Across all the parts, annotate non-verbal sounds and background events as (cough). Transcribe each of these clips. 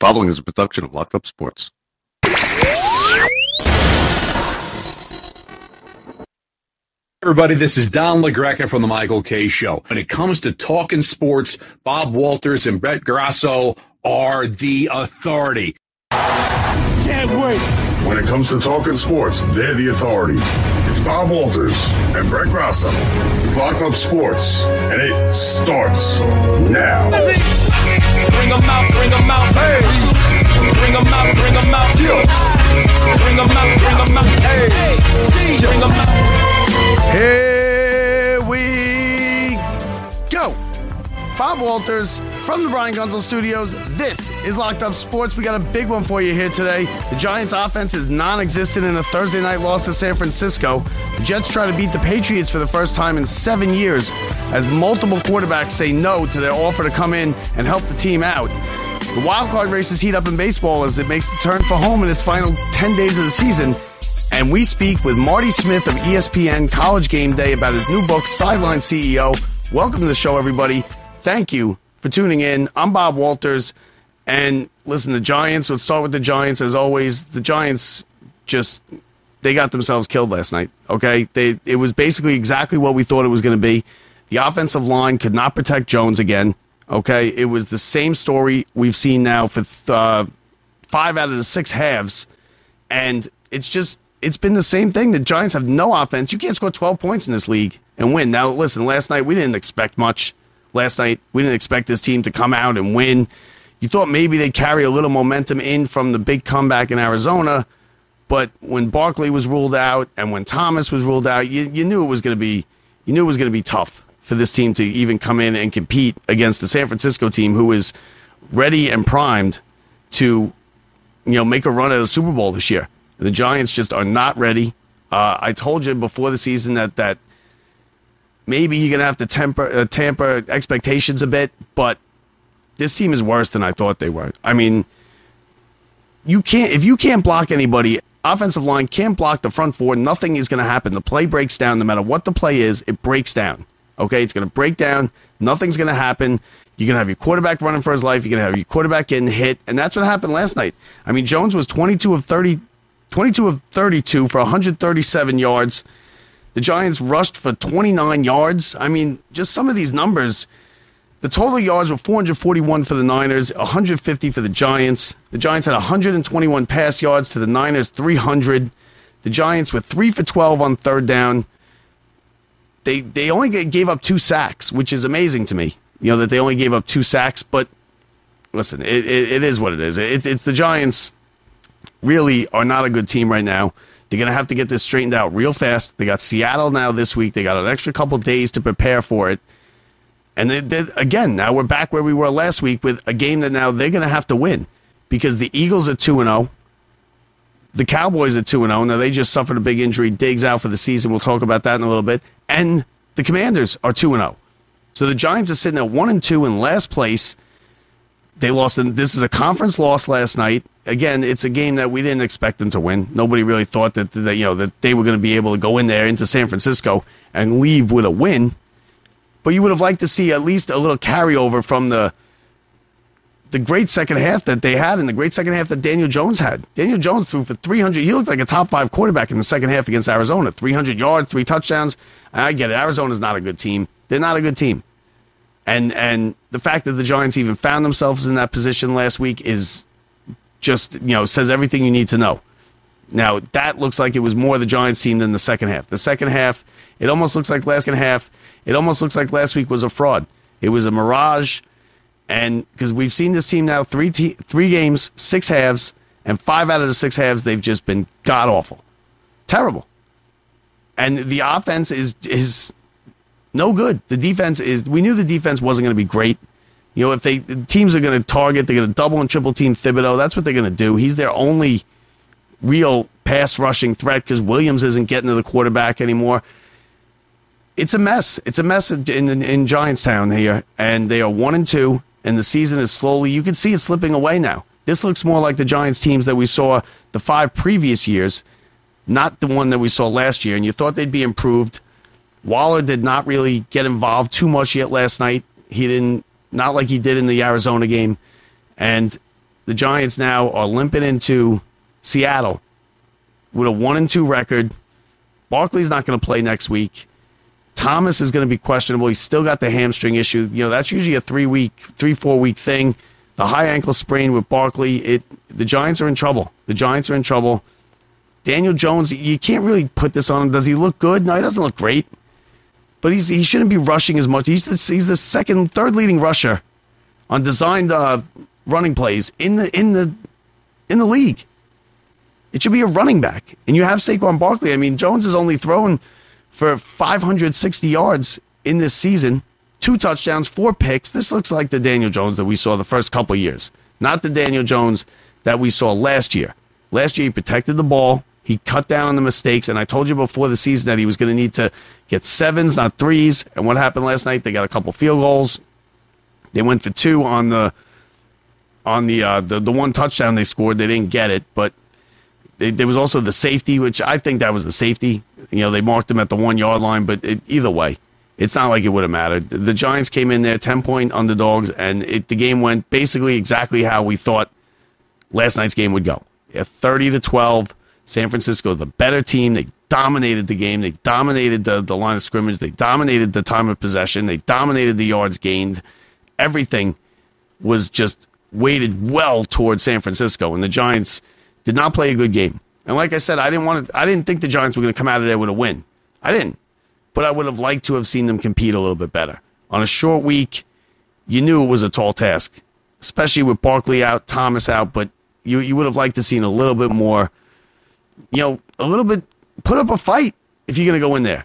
Following is a production of Locked Up Sports. Everybody, this is Don LaGreca from the Michael Kay Show. When it comes to talking sports, Bob Walters and Brett Grasso are the authority. Can't wait. When it comes to talking sports, they're the authority. It's Bob Walters and Brett Grasso. It's Locked Up Sports, and it starts now. Bring them out, bring them out, hey. Bring them out, bring them out, yo. Bring them out, bring them out, hey. Bring them out. Here Bob Walters from the Brian Gunzel Studios. This is Locked Up Sports. We got a big one for you here today. The Giants' offense is non existent in a Thursday night loss to San Francisco. The Jets try to beat the Patriots for the first time in seven years as multiple quarterbacks say no to their offer to come in and help the team out. The wild card races heat up in baseball as it makes the turn for home in its final 10 days of the season. And we speak with Marty Smith of ESPN College Game Day about his new book, Sideline CEO. Welcome to the show, everybody. Thank you for tuning in. I'm Bob Walters. And listen, the Giants, let's start with the Giants as always. The Giants just, they got themselves killed last night, okay? They, it was basically exactly what we thought it was going to be. The offensive line could not protect Jones again, okay? It was the same story we've seen now for uh, five out of the six halves. And it's just, it's been the same thing. The Giants have no offense. You can't score 12 points in this league and win. Now, listen, last night we didn't expect much. Last night we didn't expect this team to come out and win. You thought maybe they'd carry a little momentum in from the big comeback in Arizona, but when Barkley was ruled out and when Thomas was ruled out, you, you knew it was going to be you knew it was going to be tough for this team to even come in and compete against the San Francisco team who is ready and primed to you know make a run at a Super Bowl this year. The Giants just are not ready. Uh, I told you before the season that that maybe you're gonna have to temper uh, tamper expectations a bit, but this team is worse than I thought they were. I mean, you can't if you can't block anybody. Offensive line can't block the front four. Nothing is going to happen. The play breaks down. No matter what the play is, it breaks down. Okay, it's going to break down. Nothing's going to happen. You're going to have your quarterback running for his life. You're going to have your quarterback getting hit, and that's what happened last night. I mean, Jones was 22 of 30, 22 of 32 for 137 yards. The Giants rushed for 29 yards. I mean, just some of these numbers. The total yards were 441 for the Niners, 150 for the Giants. The Giants had 121 pass yards to the Niners, 300. The Giants were 3 for 12 on third down. They they only gave up two sacks, which is amazing to me. You know that they only gave up two sacks, but listen, it, it, it is what it is. It, it's the Giants really are not a good team right now. They're going to have to get this straightened out real fast. They got Seattle now this week. They got an extra couple days to prepare for it. And they, they, again, now we're back where we were last week with a game that now they're going to have to win because the Eagles are 2 and 0. The Cowboys are 2 and 0. Now they just suffered a big injury. Diggs out for the season. We'll talk about that in a little bit. And the Commanders are 2 and 0. So the Giants are sitting at 1 and 2 in last place. They lost. This is a conference loss last night. Again, it's a game that we didn't expect them to win. Nobody really thought that, that you know that they were going to be able to go in there into San Francisco and leave with a win. But you would have liked to see at least a little carryover from the the great second half that they had and the great second half that Daniel Jones had. Daniel Jones threw for 300. He looked like a top five quarterback in the second half against Arizona. 300 yards, three touchdowns. I get it. Arizona's not a good team. They're not a good team. And and the fact that the Giants even found themselves in that position last week is just you know says everything you need to know. Now that looks like it was more the Giants team than the second half. The second half, it almost looks like last half. It almost looks like last week was a fraud. It was a mirage, and because we've seen this team now three te- three games, six halves, and five out of the six halves they've just been god awful, terrible. And the offense is is no good. The defense is. We knew the defense wasn't going to be great. You know, if they the teams are going to target, they're going to double and triple team Thibodeaux. That's what they're going to do. He's their only real pass rushing threat because Williams isn't getting to the quarterback anymore. It's a mess. It's a mess in, in, in Giantstown here, and they are one and two, and the season is slowly. You can see it slipping away now. This looks more like the Giants teams that we saw the five previous years, not the one that we saw last year. And you thought they'd be improved. Waller did not really get involved too much yet last night. He didn't, not like he did in the Arizona game. And the Giants now are limping into Seattle with a one and two record. Barkley's not going to play next week. Thomas is going to be questionable. He's still got the hamstring issue. You know, that's usually a three week, three, four week thing. The high ankle sprain with Barkley, it the Giants are in trouble. The Giants are in trouble. Daniel Jones, you can't really put this on him. Does he look good? No, he doesn't look great. But he's he shouldn't be rushing as much. He's the, he's the second, third leading rusher on designed uh, running plays in the in the in the league. It should be a running back, and you have Saquon Barkley. I mean, Jones is only thrown for 560 yards in this season, two touchdowns, four picks. This looks like the Daniel Jones that we saw the first couple years, not the Daniel Jones that we saw last year. Last year, he protected the ball. He cut down on the mistakes, and I told you before the season that he was going to need to get sevens, not threes. And what happened last night? They got a couple field goals. They went for two on the on the uh, the the one touchdown they scored. They didn't get it, but they, there was also the safety, which I think that was the safety. You know, they marked him at the one yard line, but it, either way, it's not like it would have mattered. The Giants came in there ten point underdogs, and it, the game went basically exactly how we thought last night's game would go. Yeah, thirty to twelve. San Francisco, the better team. They dominated the game. They dominated the, the line of scrimmage. They dominated the time of possession. They dominated the yards gained. Everything was just weighted well towards San Francisco, and the Giants did not play a good game. And like I said, I didn't want to. I didn't think the Giants were going to come out of there with a win. I didn't, but I would have liked to have seen them compete a little bit better. On a short week, you knew it was a tall task, especially with Barkley out, Thomas out. But you you would have liked to seen a little bit more. You know, a little bit. Put up a fight if you're going to go in there.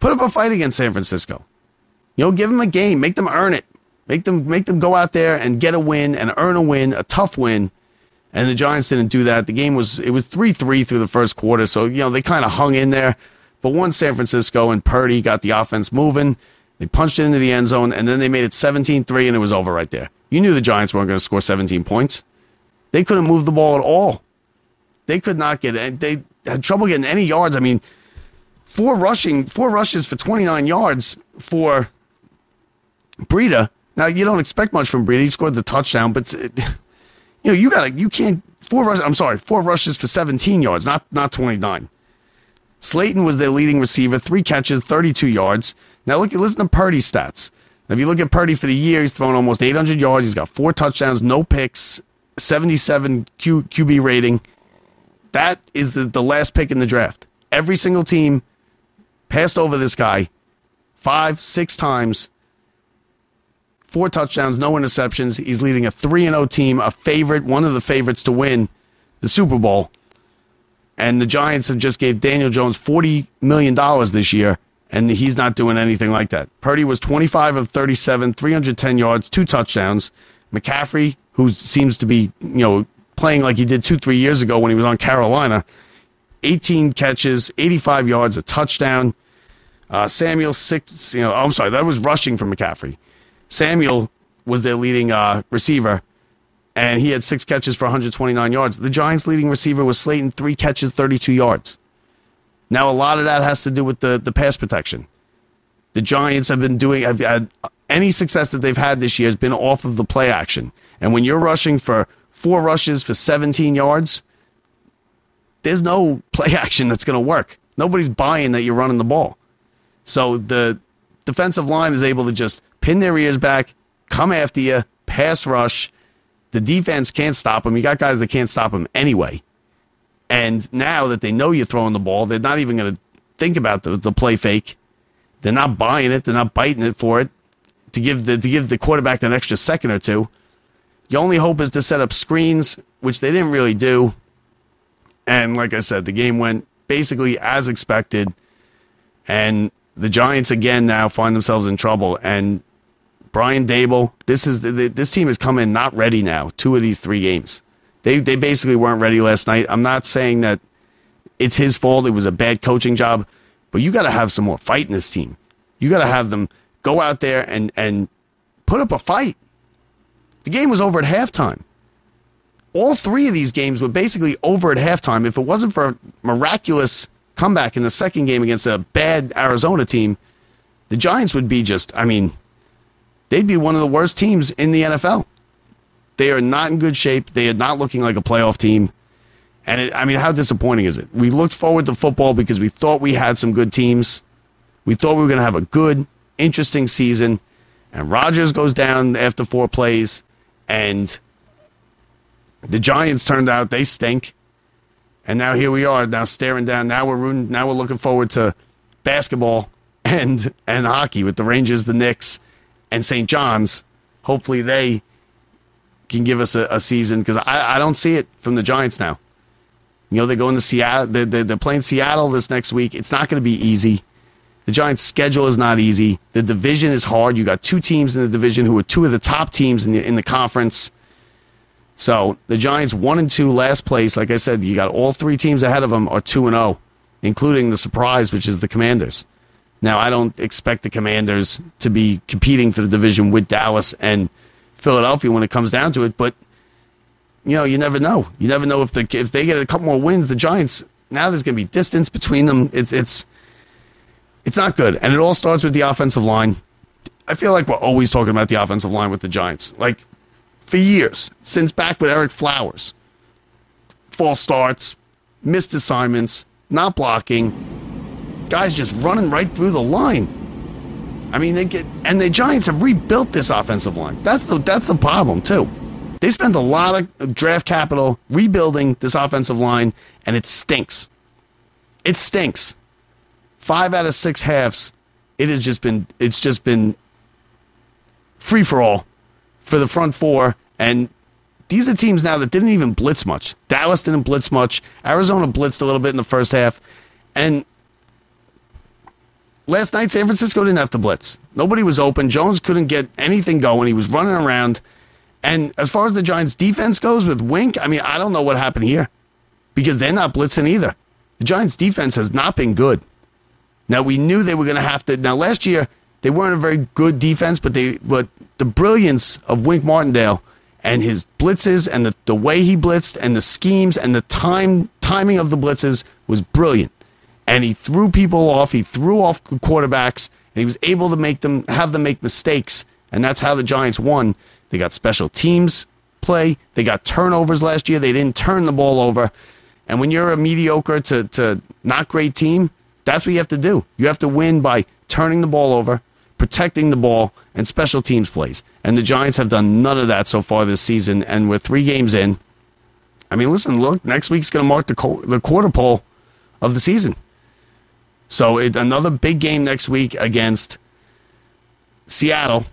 Put up a fight against San Francisco. You know, give them a game, make them earn it. Make them make them go out there and get a win and earn a win, a tough win. And the Giants didn't do that. The game was it was three three through the first quarter, so you know they kind of hung in there. But once San Francisco and Purdy got the offense moving, they punched it into the end zone, and then they made it 17-3, and it was over right there. You knew the Giants weren't going to score 17 points. They couldn't move the ball at all. They could not get. They had trouble getting any yards. I mean, four rushing, four rushes for 29 yards for Breida now you don't expect much from Breida. He scored the touchdown, but uh, (laughs) you know you got to you can't four rushes. I'm sorry, four rushes for 17 yards, not not 29. Slayton was their leading receiver, three catches, 32 yards. Now look, listen to Purdy's stats. Now, if you look at Purdy for the year, he's thrown almost 800 yards. He's got four touchdowns, no picks, 77 Q, QB rating. That is the, the last pick in the draft. Every single team passed over this guy five, six times four touchdowns, no interceptions. He's leading a 3 0 team, a favorite, one of the favorites to win the Super Bowl. And the Giants have just gave Daniel Jones $40 million this year, and he's not doing anything like that. Purdy was 25 of 37, 310 yards, two touchdowns. McCaffrey, who seems to be, you know, playing like he did two, three years ago when he was on Carolina, 18 catches, 85 yards, a touchdown. Uh, Samuel six, you know, I'm sorry, that was rushing from McCaffrey. Samuel was their leading uh, receiver, and he had six catches for 129 yards. The Giants' leading receiver was Slayton, three catches, 32 yards. Now, a lot of that has to do with the, the pass protection. The Giants have been doing, have had, any success that they've had this year has been off of the play action. And when you're rushing for four rushes for 17 yards, there's no play (laughs) action that's going to work. Nobody's buying that you're running the ball. So the defensive line is able to just pin their ears back, come after you, pass rush. The defense can't stop them. You got guys that can't stop them anyway. And now that they know you're throwing the ball, they're not even going to think about the, the play fake. They're not buying it. They're not biting it for it to give the to give the quarterback an extra second or two. Your only hope is to set up screens, which they didn't really do. And like I said, the game went basically as expected. And the Giants again now find themselves in trouble. And Brian Daboll, this is this team has come in not ready now. Two of these three games, they they basically weren't ready last night. I'm not saying that it's his fault. It was a bad coaching job, but you got to have some more fight in this team. You got to have them go out there and and put up a fight. The game was over at halftime. All three of these games were basically over at halftime. If it wasn't for a miraculous comeback in the second game against a bad Arizona team, the Giants would be just, I mean, they'd be one of the worst teams in the NFL. They are not in good shape. They are not looking like a playoff team. And it, I mean, how disappointing is it? We looked forward to football because we thought we had some good teams. We thought we were going to have a good, interesting season. And Rodgers goes down after four plays, and the Giants turned out they stink. And now here we are, now staring down. Now we're rooting, now we're looking forward to basketball (laughs) and and hockey with the Rangers, the Knicks, and St. John's. Hopefully they can give us a, a season because I, I don't see it from the Giants now. You know, they're going to Seattle. They're, they're, they're playing Seattle this next week. It's not going to be easy. The Giants' schedule is not easy. The division is hard. You got two teams in the division who are two of the top teams in the in the conference. So the Giants one and two, last place. Like I said, you got all three teams ahead of them are two and zero, including the surprise, which is the Commanders. Now I don't expect the Commanders to be competing for the division with Dallas and Philadelphia when it comes down to it, but you know you never know. You never know if the if they get a couple more wins, the Giants now there's going to be distance between them. It's it's it's not good, and it all starts with the offensive line. I feel like we're always talking about the offensive line with the Giants. Like for years, since back with Ereck Flowers. False starts, missed assignments, not blocking, guys just running right through the line. I mean, they get and the Giants have rebuilt this offensive line. That's the that's the problem too. They spent a lot of draft capital rebuilding this offensive line, and it stinks. It stinks. Five out of six halves, it has just been it's just been free for all for the front four. And these are teams now that didn't even blitz much. Dallas didn't blitz much. Arizona blitzed a little bit in the first half. And last night, San Francisco didn't have to blitz. Nobody was open. Jones couldn't get anything going. He was running around. And as far as the Giants' defense goes with Wink, I mean, I don't know what happened here because they're not blitzing either. The Giants' defense has not been good. Now, we knew they were going to have to. Now, last year, they weren't a very good defense, but they but the brilliance of Wink Martindale and his blitzes and the, the way he blitzed and the schemes and the time timing of the blitzes was brilliant. And he threw people off, he threw off quarterbacks, and he was able to make them have them make mistakes, and that's how the Giants won. They got special teams play, they got turnovers last year, they didn't turn the ball over. And when you're a mediocre to, to not great team, that's what you have to do. You have to win by turning the ball over, protecting the ball, and special teams plays. And the Giants have done none of that so far this season. And we're three games in. I mean, listen, look, next week's going to mark the, co- the quarter pole of the season. So it, another big game next week against Seattle.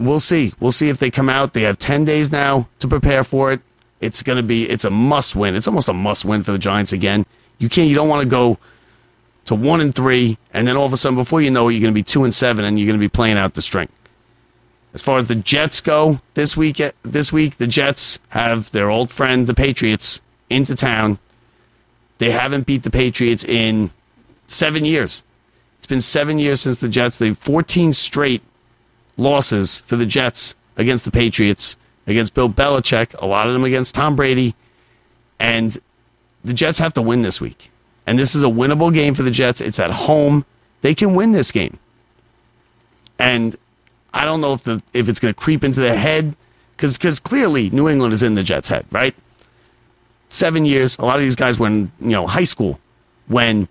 We'll see. We'll see if they come out. They have 10 days now to prepare for it. It's going to be it's a must win. It's almost a must win for the Giants again. You can't you don't want to go to one and three, and then all of a sudden, before you know it, you're going to be two and seven, and you're going to be playing out the string. As far as the Jets go this week, this week the Jets have their old friend, the Patriots, into town. They haven't beat the Patriots in seven years. It's been seven years since the Jets. They've 14 straight losses for the Jets against the Patriots, against Bill Belichick, a lot of them against Tom Brady, and the Jets have to win this week. And this is a winnable game for the Jets. It's at home. They can win this game. And I don't know if the if it's going to creep into the head because because clearly New England is in the Jets' head, right? Seven years. A lot of these guys were in you know high school when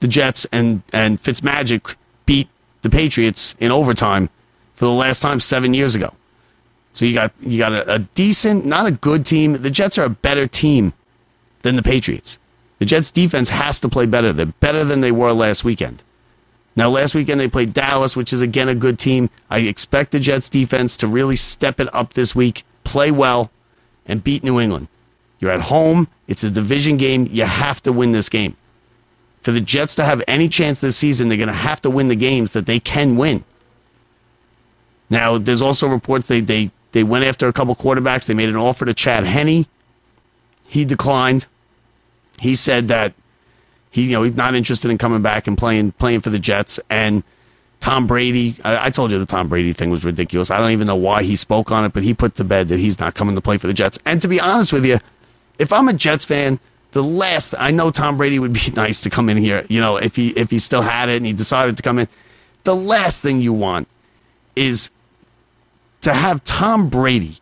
the Jets and and Fitzmagic beat the Patriots in overtime for the last time seven years ago. So you got you got a, a decent, not a good team. The Jets are a better team than the Patriots. The Jets defense has to play better. They're better than they were last weekend. Now, last weekend they played Dallas, which is again a good team. I expect the Jets defense to really step it up this week, play well, and beat New England. You're at home. It's a division game. You have to win this game. For the Jets to have any chance this season, they're going to have to win the games that they can win. Now, there's also reports they, they, they went after a couple quarterbacks. They made an offer to Chad Henne. He declined he said that he you know he's not interested in coming back and playing playing for the Jets and Tom Brady. I, I, told you the Tom Brady thing was ridiculous. I don't even know why he spoke on it, but he put to bed that he's not coming to play for the Jets. And to be honest with you, if I'm a Jets fan, the last I know Tom Brady would be (laughs) nice to come in here. You know, if he if he still had it and he decided to come in, the last thing you want is to have Tom Brady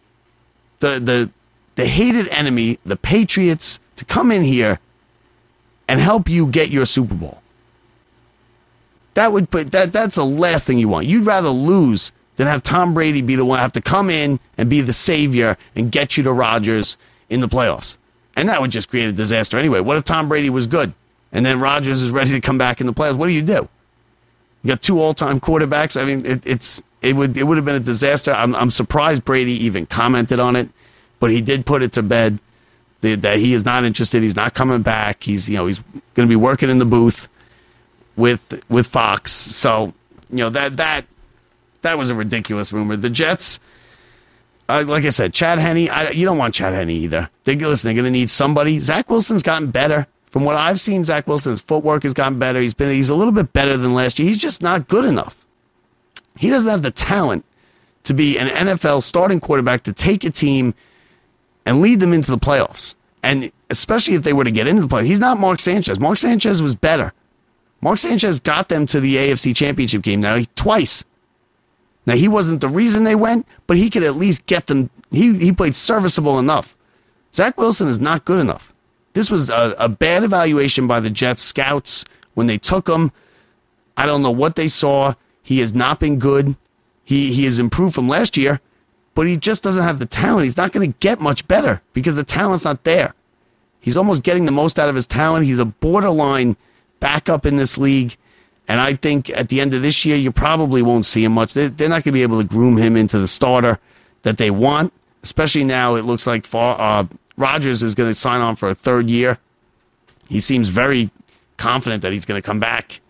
the the the hated enemy, the Patriots, to come in here and help you get your Super Bowl. That would put that that's the last thing you want. You'd rather lose than have Tom Brady be the one have to come in and be the savior and get you to Rodgers in the playoffs. And that would just create a disaster anyway. What if Tom Brady was good and then Rodgers is ready to come back in the playoffs? What do you do? You got two all-time quarterbacks. I mean, it, it's it would it would have been a disaster. I'm I'm surprised Brady even commented on it, but he did put it to bed that, he is not interested. He's not coming back. He's you know he's going to be working in the booth with with Fox. So you know that that that was a ridiculous rumor. The Jets, uh, like I said, Chad Henne. I, you don't want Chad Henne either. They listen. They're going to need somebody. Zach Wilson's gotten better. From what I've seen, Zach Wilson's footwork has gotten better. He's been he's a little bit better than last year. He's just not good enough. He doesn't have the talent to be an NFL starting quarterback to take a team and lead them into the playoffs. And especially if they were to get into the playoffs. He's not Mark Sanchez. Mark Sanchez was better. Mark Sanchez got them to the AFC Championship game now twice. Now he wasn't the reason they went, but he could at least get them. He he played serviceable enough. Zach Wilson is not good enough. This was a, a bad evaluation by the Jets scouts when they took him. I don't know what they saw. He has not been good. He he has improved from last year, but he just doesn't have the talent. He's not going to get much better because the talent's not there. He's almost getting the most out of his talent. He's a borderline backup in this league. And I think at the end of this year, you probably won't see him much. They're, not going to be able to groom him into the starter that they want, especially now it looks like far, uh, is going to sign on for a third year. He seems very confident that he's going to come back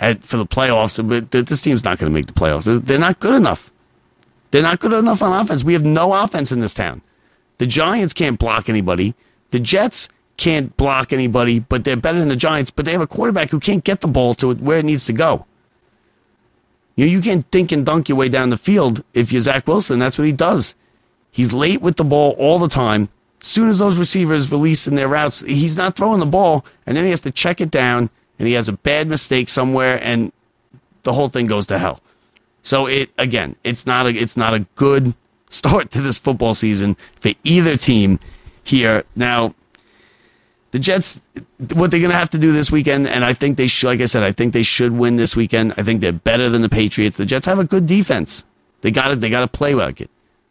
at, for the playoffs, but this team's not going to make the playoffs. They're not good enough. They're not good enough on offense. We have no offense in this town. The Giants can't block anybody. The Jets can't block anybody, but they're better than the Giants, but they have a quarterback who can't get the ball to where it needs to go. You know, you can't dink and dunk your way down the field if you're Zach Wilson. That's what he does. He's late with the ball all the time soon as those receivers release in their routes, he's not throwing the ball, and then he has to check it down, and he has a bad mistake somewhere, and the whole thing goes to hell. So it again, it's not a it's not a good (laughs) start to this football season for either team here. Now, the Jets, what they're going to have to do this weekend, and I think they should, like I said, I think they should win this weekend. I think they're better than the Patriots. The Jets have a good defense. They got it. They got to play like it.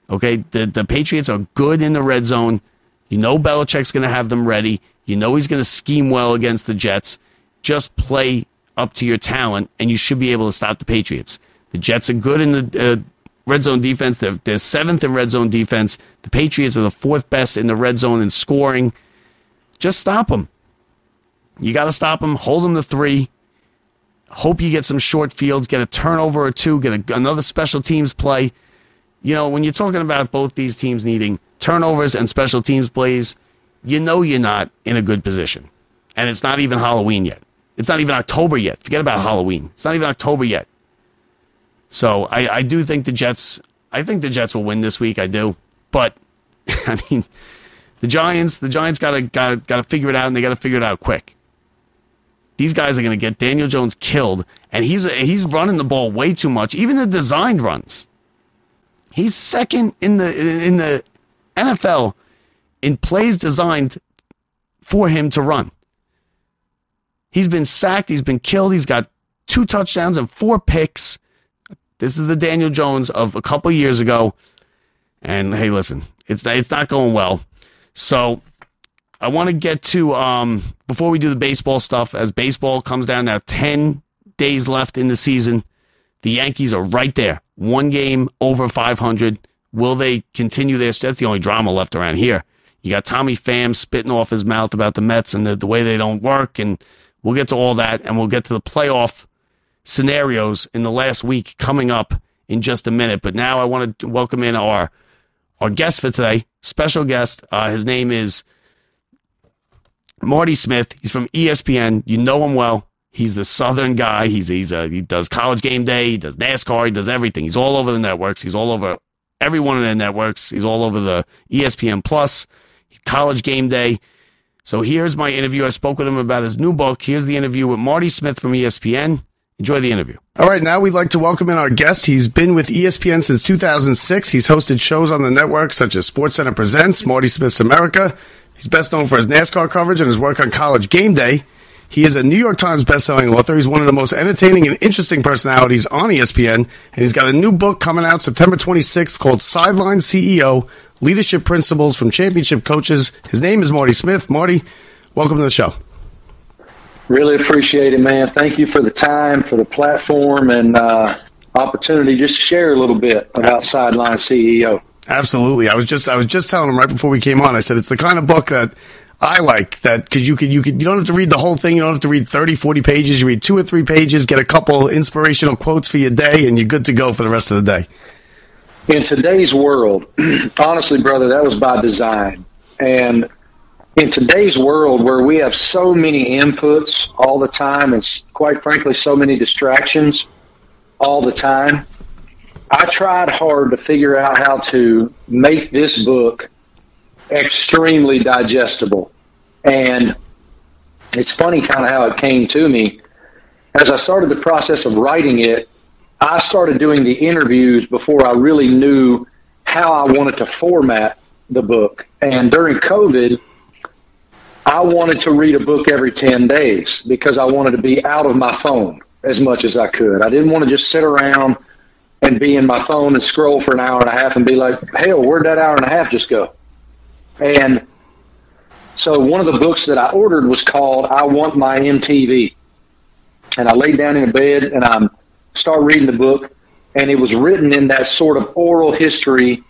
Okay, the the Patriots are good in the red zone. You know Belichick's going to have them ready. You know he's going to scheme well against the Jets. Just play up to your talent, and you should be able to stop the Patriots. The Jets are good in the uh, red zone defense. They're, they're seventh in red zone defense. The Patriots are the fourth best in the red zone in scoring. Just stop them. You got to stop them. Hold them to three. Hope you get some short fields, get a turnover or two, get a, another special teams play. You know, when you're talking about both these teams needing turnovers and special teams plays, you know you're not in a good position. And it's not even Halloween yet. It's not even October yet. Forget about Halloween. It's not even October yet. So I, I do think the Jets I think the Jets will win this week. I do. But (laughs) I mean the Giants the Giants gotta gotta gotta figure it out and they gotta figure it out quick. These guys are gonna get Daniel Jones killed, and he's he's running the ball way too much. Even the designed runs. He's second in the in the NFL in plays designed for him to run. He's been sacked, he's been killed, he's got two touchdowns and four picks. This is the Daniel Jones of a couple years ago. And hey, listen, it's it's not going well. So I want to get to um, before we do the baseball stuff. As baseball comes down now, ten days left in the season. The Yankees are right there, one game over 500. Will they continue their? That's the only drama left around here. You got Tommy Pham spitting off his mouth about the Mets and the, the way they don't work, and we'll get to all that, and we'll get to the playoff scenarios in the last week coming up in just a minute. But now I want to welcome in our our guest for today, special guest. Uh, his name is Marty Smith. He's from ESPN. You know him well. He's the Southern guy. He's he's a, he does college game day. He does NASCAR. He does everything. He's all over the networks. He's all over every one of their networks. He's all over the ESPN Plus, College Game Day. So here's my interview. I spoke with him about his new book. Here's the interview with Marty Smith from ESPN. Enjoy the interview. All right, now we'd like to welcome in our guest. He's been with ESPN since 2006. He's hosted shows on the network such as SportsCenter Presents, Marty Smith's America. He's best known for his NASCAR coverage and his work on College Game Day. He is a New York Times bestselling author. He's one of the most entertaining and interesting personalities on ESPN, and he's got a new book coming out September 26th called Sideline CEO: Leadership Principles from Championship Coaches. His name is Marty Smith. Marty, welcome to the show. Really appreciate it, man. Thank you for the time, for the platform, and uh, opportunity just to share a little bit about Sideline CEO. Absolutely. I was just I was just telling him right before we came on. I said it's the kind of book that I like that because you could you could you don't have to read the whole thing. You don't have to read 30, 40 pages. You read two or three pages, get a couple inspirational quotes for your day, and you're good to go for the rest of the day. In today's world, (clears throat) honestly, brother, that was by design. And in today's world where we have so many inputs all the time and quite frankly, so many distractions all the time, I tried hard to figure out how to make this book extremely digestible. And it's funny kind of how it came to me. As I started the process of writing it, I started doing the interviews before I really knew how I wanted to format the book. And during COVID, I wanted to read a book every 10 days because I wanted to be out of my phone as much as I could. I didn't want to just sit around and be in my phone and scroll for an hour and a half and be like, hell, where'd that hour and a half just go? And so one of the books that I ordered was called I Want My MTV. And I laid down in a bed and I start reading the book and it was written in that sort of oral history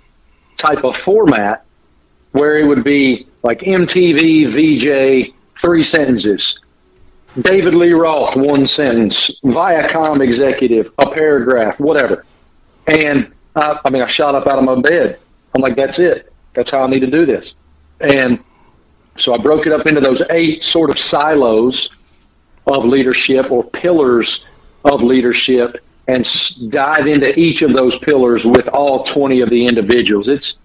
type of format where it would be like MTV, VJ, three sentences. David Lee Roth, one sentence. Viacom executive, a paragraph, whatever. And I, I mean, I shot up out of my bed. I'm like, that's it. That's how I need to do this. And so I broke it up into those eight sort of silos of leadership or pillars of leadership and dive into each of those pillars with all 20 of the individuals. It's,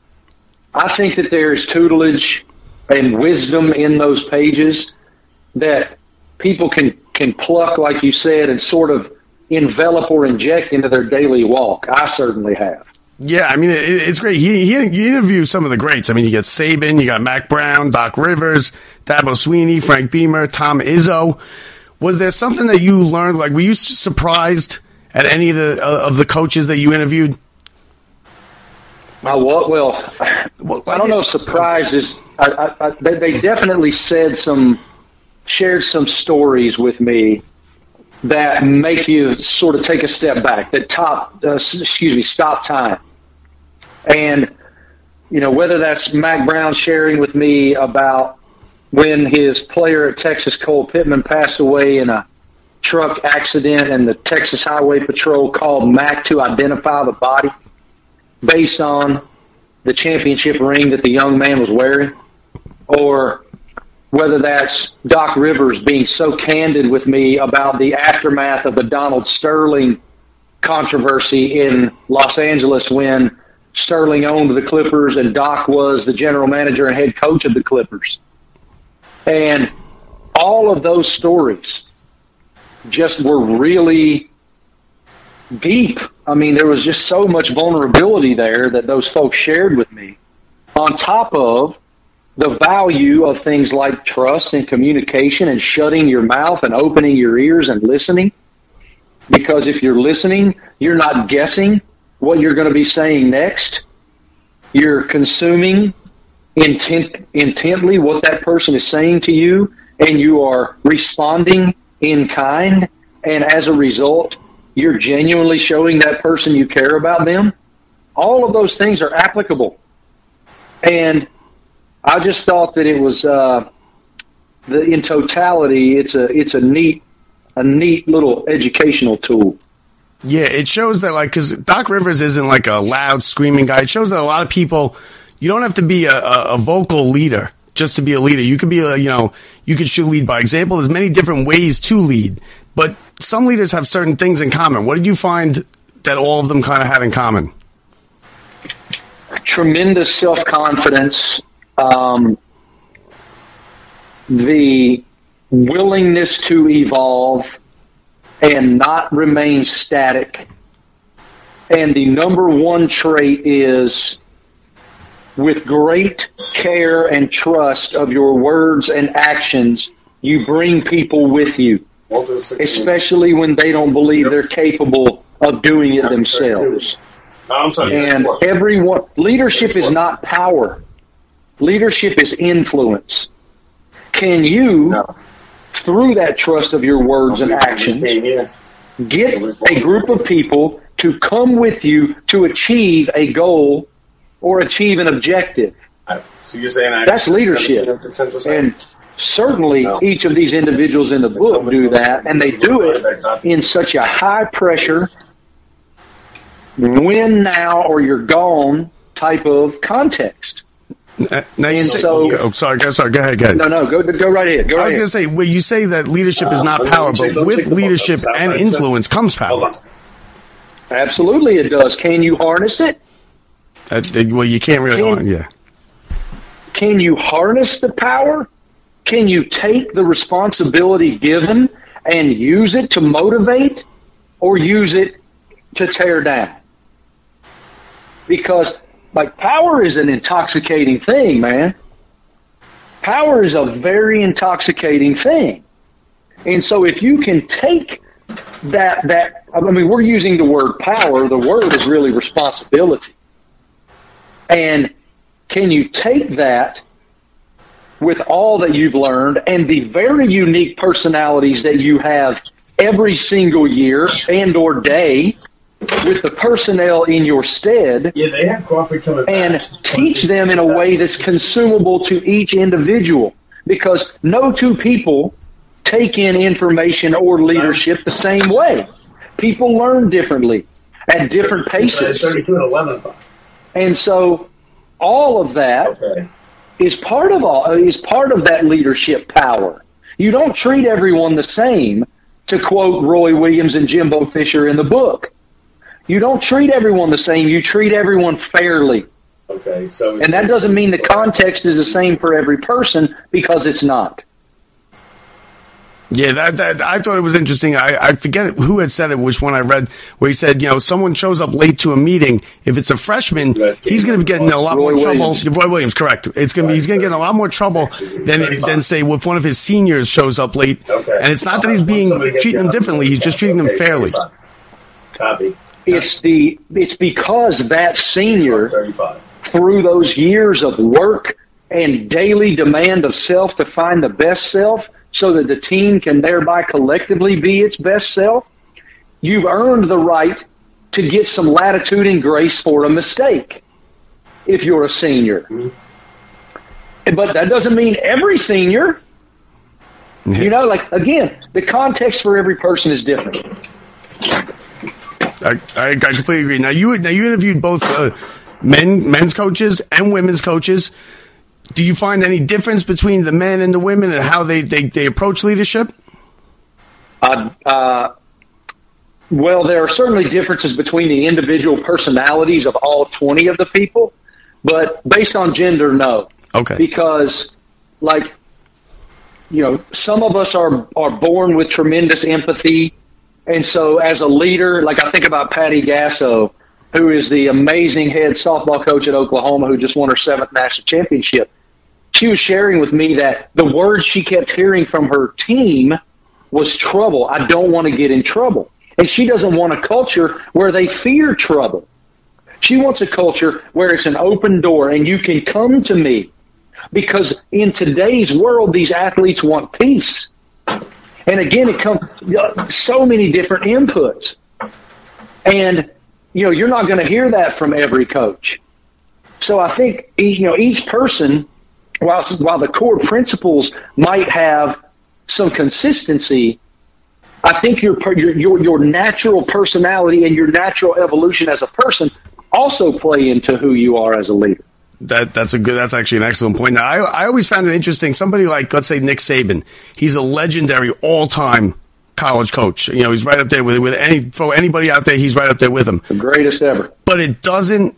I think that there is tutelage and wisdom in those pages that people can, can pluck, like you said, and sort of envelop or inject into their daily walk. I certainly have. Yeah, I mean it, it's great. He, he he interviews some of the greats. I mean, you got Saban, you got Mack Brown, Doc Rivers, Dabo Swinney, Frank Beamer, Tom Izzo. Was there something that you learned? Like, were you surprised at any of the uh, of the coaches that you interviewed? I what? Well, Well, I don't know. if Surprise. I, I, I, they, they definitely said some, shared some stories with me that make you sort of take a step back. That top, uh, excuse me, stop time, and you know whether that's Mack Brown sharing with me about when his player at Texas Cole Pittman passed away in a truck accident, and the Texas Highway Patrol called Mack to identify the body based on the championship ring that the young man was wearing, or whether that's Doc Rivers being so candid with me about the aftermath of the Donald Sterling controversy in Los Angeles when Sterling owned the Clippers and Doc was the general manager and head coach of the Clippers. And all of those stories just were really deep. I mean, there was just so much vulnerability there that those folks shared with me. On top of the value of things like trust and communication and shutting your mouth and opening your ears and listening. Because if you're listening, you're not guessing what you're going to be saying next. You're consuming intent, intently what that person is saying to you, and you are responding in kind. And as a result, you're genuinely showing that person you care about them. All of those things are applicable. And I just thought that it was uh, the in totality, it's a it's a neat a neat little educational tool. Yeah, it shows that like because Doc Rivers isn't like a loud screaming guy. It shows that a lot of people you don't have to be a, a, vocal leader just to be a leader. You could be a you know you could should lead by example. There's many different ways to lead, but some leaders have certain things in common. What did you find that all of them kind of had in common? Tremendous self confidence, um, the willingness to evolve, and not remain static. And the number one trait is with great care and trust of your words and actions, you bring people with you, especially when they don't believe they're capable of doing it themselves. And everyone, leadership is not power. Leadership is influence. Can you, through that trust of your words and actions, get a group of people to come with you to achieve a goal or achieve an objective? So you're saying I That's leadership. And certainly each of these individuals in the book do that, and they do it in such a high pressure, win now or you're gone type of context. Uh, now you say, so- oh, sorry, go, sorry, go ahead, go ahead. No, no, go go right ahead. Go I right was going to say, well, you say that leadership is not Uh, power, but with check book. leadership and like- influence comes power. Absolutely, it does. Can you harness it? Uh, well, you can't really, Can- yeah. Can you harness the power? Can you take the responsibility given and use it to motivate or use it to tear down? Because, like, power is an intoxicating thing, man. Power is a very intoxicating thing. And so if you can take that, that, I mean, we're using the word power, the word is really responsibility. And can you take that with all that you've learned and the very unique personalities that you have every single year and or day with the personnel in your stead Yeah, they have Crawford coming and teach them in a way that's consumable to each individual because no two people take in information or leadership the same way. People learn differently at different paces. 32 and 11. And so all of that Okay. Is part of all is part of that leadership power. You don't treat everyone the same, to quote Roy Williams and Jimbo Fisher in the book. You don't treat everyone the same. You treat everyone fairly. Okay. So And that doesn't mean the context is the same for every person because it's not. Yeah, that, that I thought it was interesting. I, I forget who had said it, which one I read, where he said, you know, someone shows up late to a meeting. If it's a freshman, he's going to be getting a lot Roy more trouble. Williams. Roy Williams, correct? It's going to be he's going to get in a lot more trouble than than say if one of his seniors shows up late. Okay. And it's not that he's being treating them differently; he's just treating them fairly. Copy. It's the it's because that senior through those years of work and daily demand of self to find the best self so that the team can thereby collectively be its best self, you've earned the right to get some latitude and grace for a mistake if you're a senior. But that doesn't mean every senior. You know, like, again, the context for every person is different. I, I, I completely agree. Now you now you interviewed both uh, men men's coaches and women's coaches. Do you find any difference between the men and the women and how they, they, they approach leadership? Uh, uh, well, there are certainly differences between the individual personalities of all 20 of the people, but based on gender, no. Okay. Because, like, you know, some of us are, are born with tremendous empathy. And so, as a leader, like I think about Patty Gasso, who is the amazing head softball coach at Oklahoma who just won her seventh national championship. She was sharing with me that the words she kept hearing from her team was trouble. I don't want to get in trouble. And she doesn't want a culture where they fear trouble. She wants a culture where it's an open door and you can come to me. Because in today's world, these athletes want peace. And again, it comes uh, so many different inputs. And, you know, you're not going to hear that from every coach. So I think, you know, each person, while, while the core principles might have some consistency, I think your, your your natural personality and your natural evolution as a person also play into who you are as a leader. That that's a good. That's actually an excellent point. Now, I I always found it interesting. Somebody like let's say Nick Saban, he's a legendary all time college coach. You know, he's right up there with with any for anybody out there. He's right up there with him. The greatest ever. But it doesn't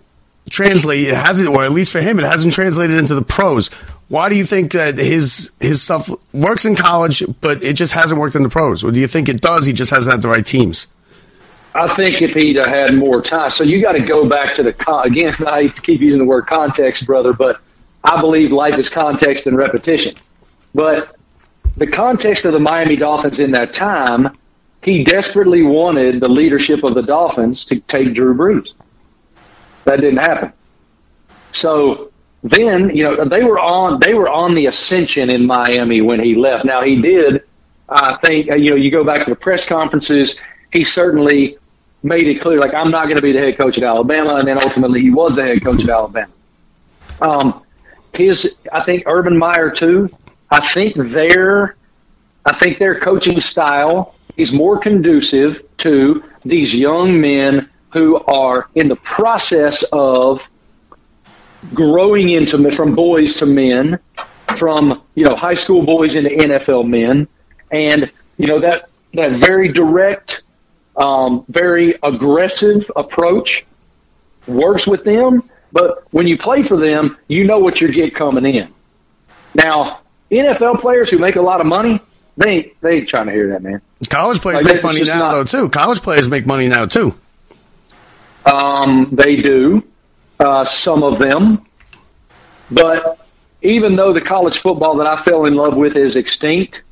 translate. It hasn't, or at least for him, it hasn't translated into the pros. Why do you think that his his stuff works in college, but it just hasn't worked in the pros? Or do you think it does? He just hasn't had the right teams. I think if he'd have had more time, so you got to go back to the con- again. (laughs) I keep using the word context, brother, but I believe life is context and repetition. But the context of the Miami Dolphins in that time, he desperately wanted the leadership of the Dolphins to take Drew Brees. That didn't happen. So then, you know, they were on they were on the ascension in Miami when he left. Now he did, I think, you know, you go back to the press conferences, he certainly made it clear, like I'm not going to be the head coach at Alabama, and then ultimately he was the head coach at Alabama. Um, his, I think Urban Meyer too. I think their, I think their coaching style is more conducive to these young men who are in the process of growing into from boys to men, from you know high school boys into NFL men, and you know that that very direct, um, very aggressive approach works with them. But when you play for them, you know what you get coming in. Now, NFL players who make a lot of money, they ain't, they ain't trying to hear that, man. College players Like, make money now, not- though, too. College players make money now, too. Um, they do, uh, some of them. But even though the college football that I fell in love with is extinct,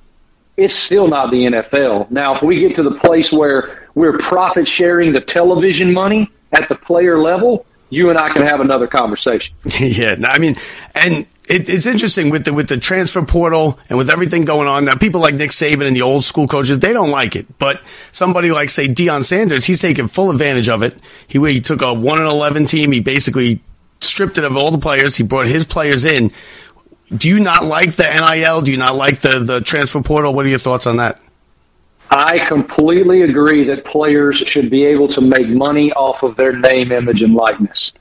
it's still not the NFL. Now, if we get to the place where we're profit sharing the television money at the player level, you and I can have another conversation. (laughs) yeah, I mean, and it, it's interesting with the with the transfer portal and with everything going on now. People like Nick Saban and the old school coaches, they don't like it. But somebody like say Deion Sanders, he's taken full advantage of it. He he took a one and eleven team. He basically stripped it of all the players. He brought his players in. Do you not like the NIL? Do you not like the the transfer portal? What are your thoughts on that? I completely agree that players should be able to make money off of their name, image, and likeness.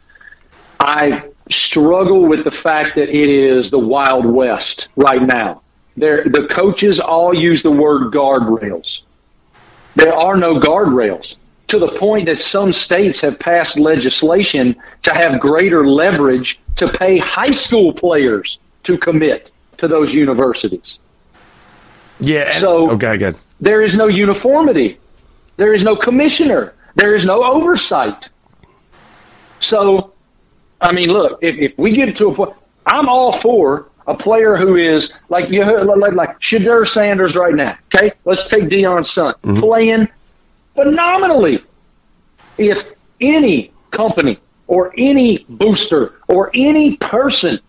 I struggle with the fact that it is the Wild West right now. There, the coaches all use the word guardrails. There are no guardrails to the point that some states have passed legislation to have greater leverage to pay high school players to commit to those universities. Yeah. And, So- okay, good. There is no uniformity. There is no commissioner. There is no oversight. So, I mean, look, if, if we get to a point, I'm all for a player who is like you like like Shedeur Sanders right now. Okay, let's take Deion's son mm-hmm. playing phenomenally. If any company or any booster or any person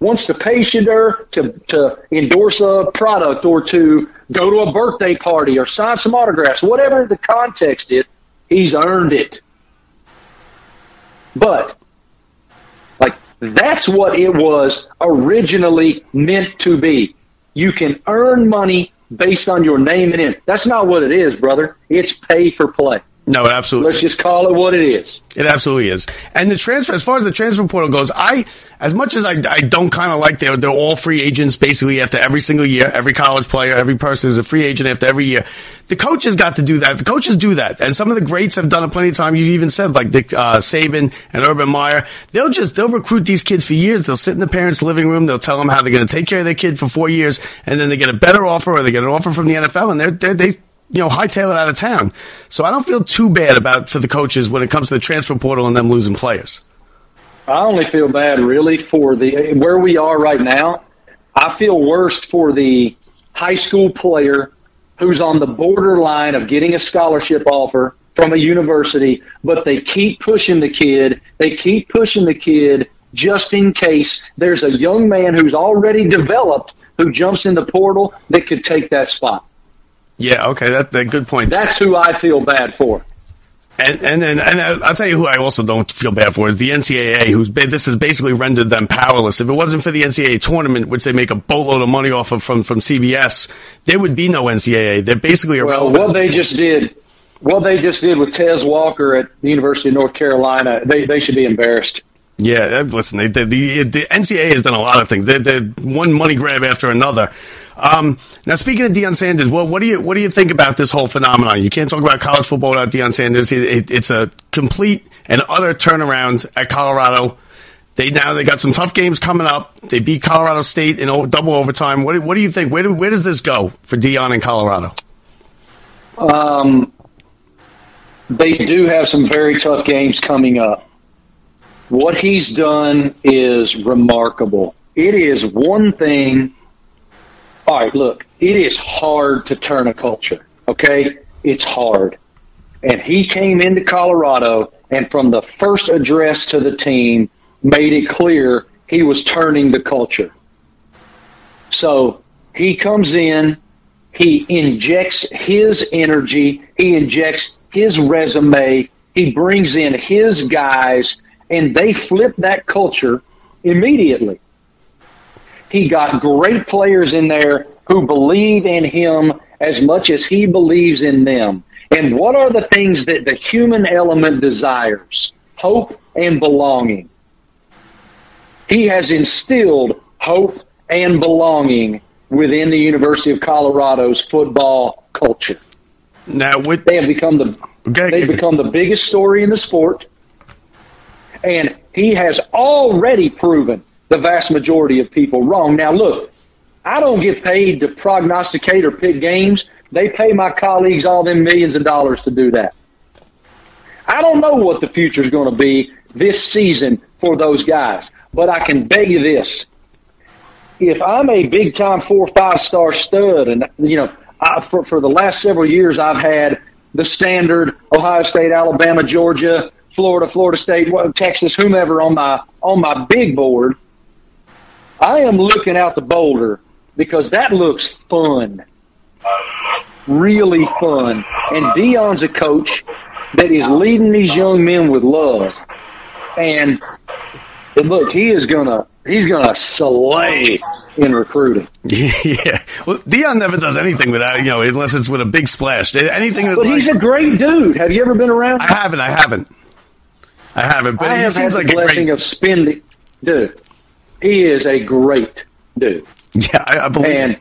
wants to pay Shedeur to, to endorse a product or to go to a birthday party or sign some autographs, whatever the context is, he's earned it. But, like, that's what it was originally meant to be. You can earn money based on your name and in. That's not what it is, brother. It's pay for play. No, it absolutely. Let's just call it what it is. It absolutely is. And the transfer, as far as the transfer portal goes, I, as much as I, I don't kind of like they're, they're all free agents basically after every single year. Every college player, every person is a free agent after every year. The coaches got to do that. The coaches do that. And some of the greats have done it plenty of time. You've even said like Dick, uh, Saban and Urban Meyer. They'll just, they'll recruit these kids for years. They'll sit in the parents' living room. They'll tell them how they're going to take care of their kid for four years. And then they get a better offer or they get an offer from the NFL and they're, they're they, you know, hightail it out of town. So I don't feel too bad about for the coaches when it comes to the transfer portal and them losing players. I only feel bad really for the where we are right now. I feel worst for the high school player who's on the borderline of getting a scholarship offer from a university, but they keep pushing the kid. They keep pushing the kid just in case there's a young man who's already developed who jumps in the portal that could take that spot. Yeah, okay, that's a good point. That's who I feel bad for. And and and, and I'll tell you who I also don't feel bad for is the NCAA, who's been, this has basically rendered them powerless. If it wasn't for the NCAA tournament, which they make a boatload of money off of from from CBS, there would be no NCAA. They're basically Well, irrelevant. what they just did, what they just did with Tez Walker at the University of North Carolina, they they should be embarrassed. Yeah, uh, listen, they, they, the the NCAA has done a lot of things. They're, they're one money grab after another. Um, now, speaking of Deion Sanders, well, what do you what do you think about this whole phenomenon? You can't talk about college football without Deion Sanders. It, it, it's a complete and utter turnaround at Colorado. They now they got some tough games coming up. They beat Colorado State in double overtime. What, what do you think? Where, do, where does this go for Deion in Colorado? Um, they do have some very tough games coming up. What he's done is remarkable. It is one thing. All right, look, it is hard to turn a culture. Okay, it's hard. And he came into Colorado, and from the first address to the team, made it clear he was turning the culture. So he comes in, he injects his energy, he injects his resume, he brings in his guys, and they flip that culture immediately. He got great players in there who believe in him as much as he believes in them. And what are the things that the human element desires? Hope and belonging. He has instilled hope and belonging within the University of Colorado's football culture. Now with They have become the Okay. they've become the biggest story in the sport, and he has already proven the vast majority of people wrong. Now, look, I don't get paid to prognosticate or pick games. They pay my colleagues all them millions of dollars to do that. I don't know what the future is going to be this season for those guys, but I can bet you this: if I'm a big time four or five star stud, and you know, I, for for the last several years, I've had the standard Ohio State, Alabama, Georgia, Florida, Florida State, Texas, whomever on my on my big board. I am looking out the Boulder because that looks fun, really fun. And Deion's a coach that is leading these young men with love, and and look, he is gonna he's gonna slay in recruiting. (laughs) yeah. Well, Deion never does anything without you know unless it's with a big splash. Anything But like, he's a great dude. Have you ever been around? I haven't. I haven't. I haven't. But I he have seems like a blessing great. of spending. Dude, he is a great dude, (laughs) Yeah, I, I believe. and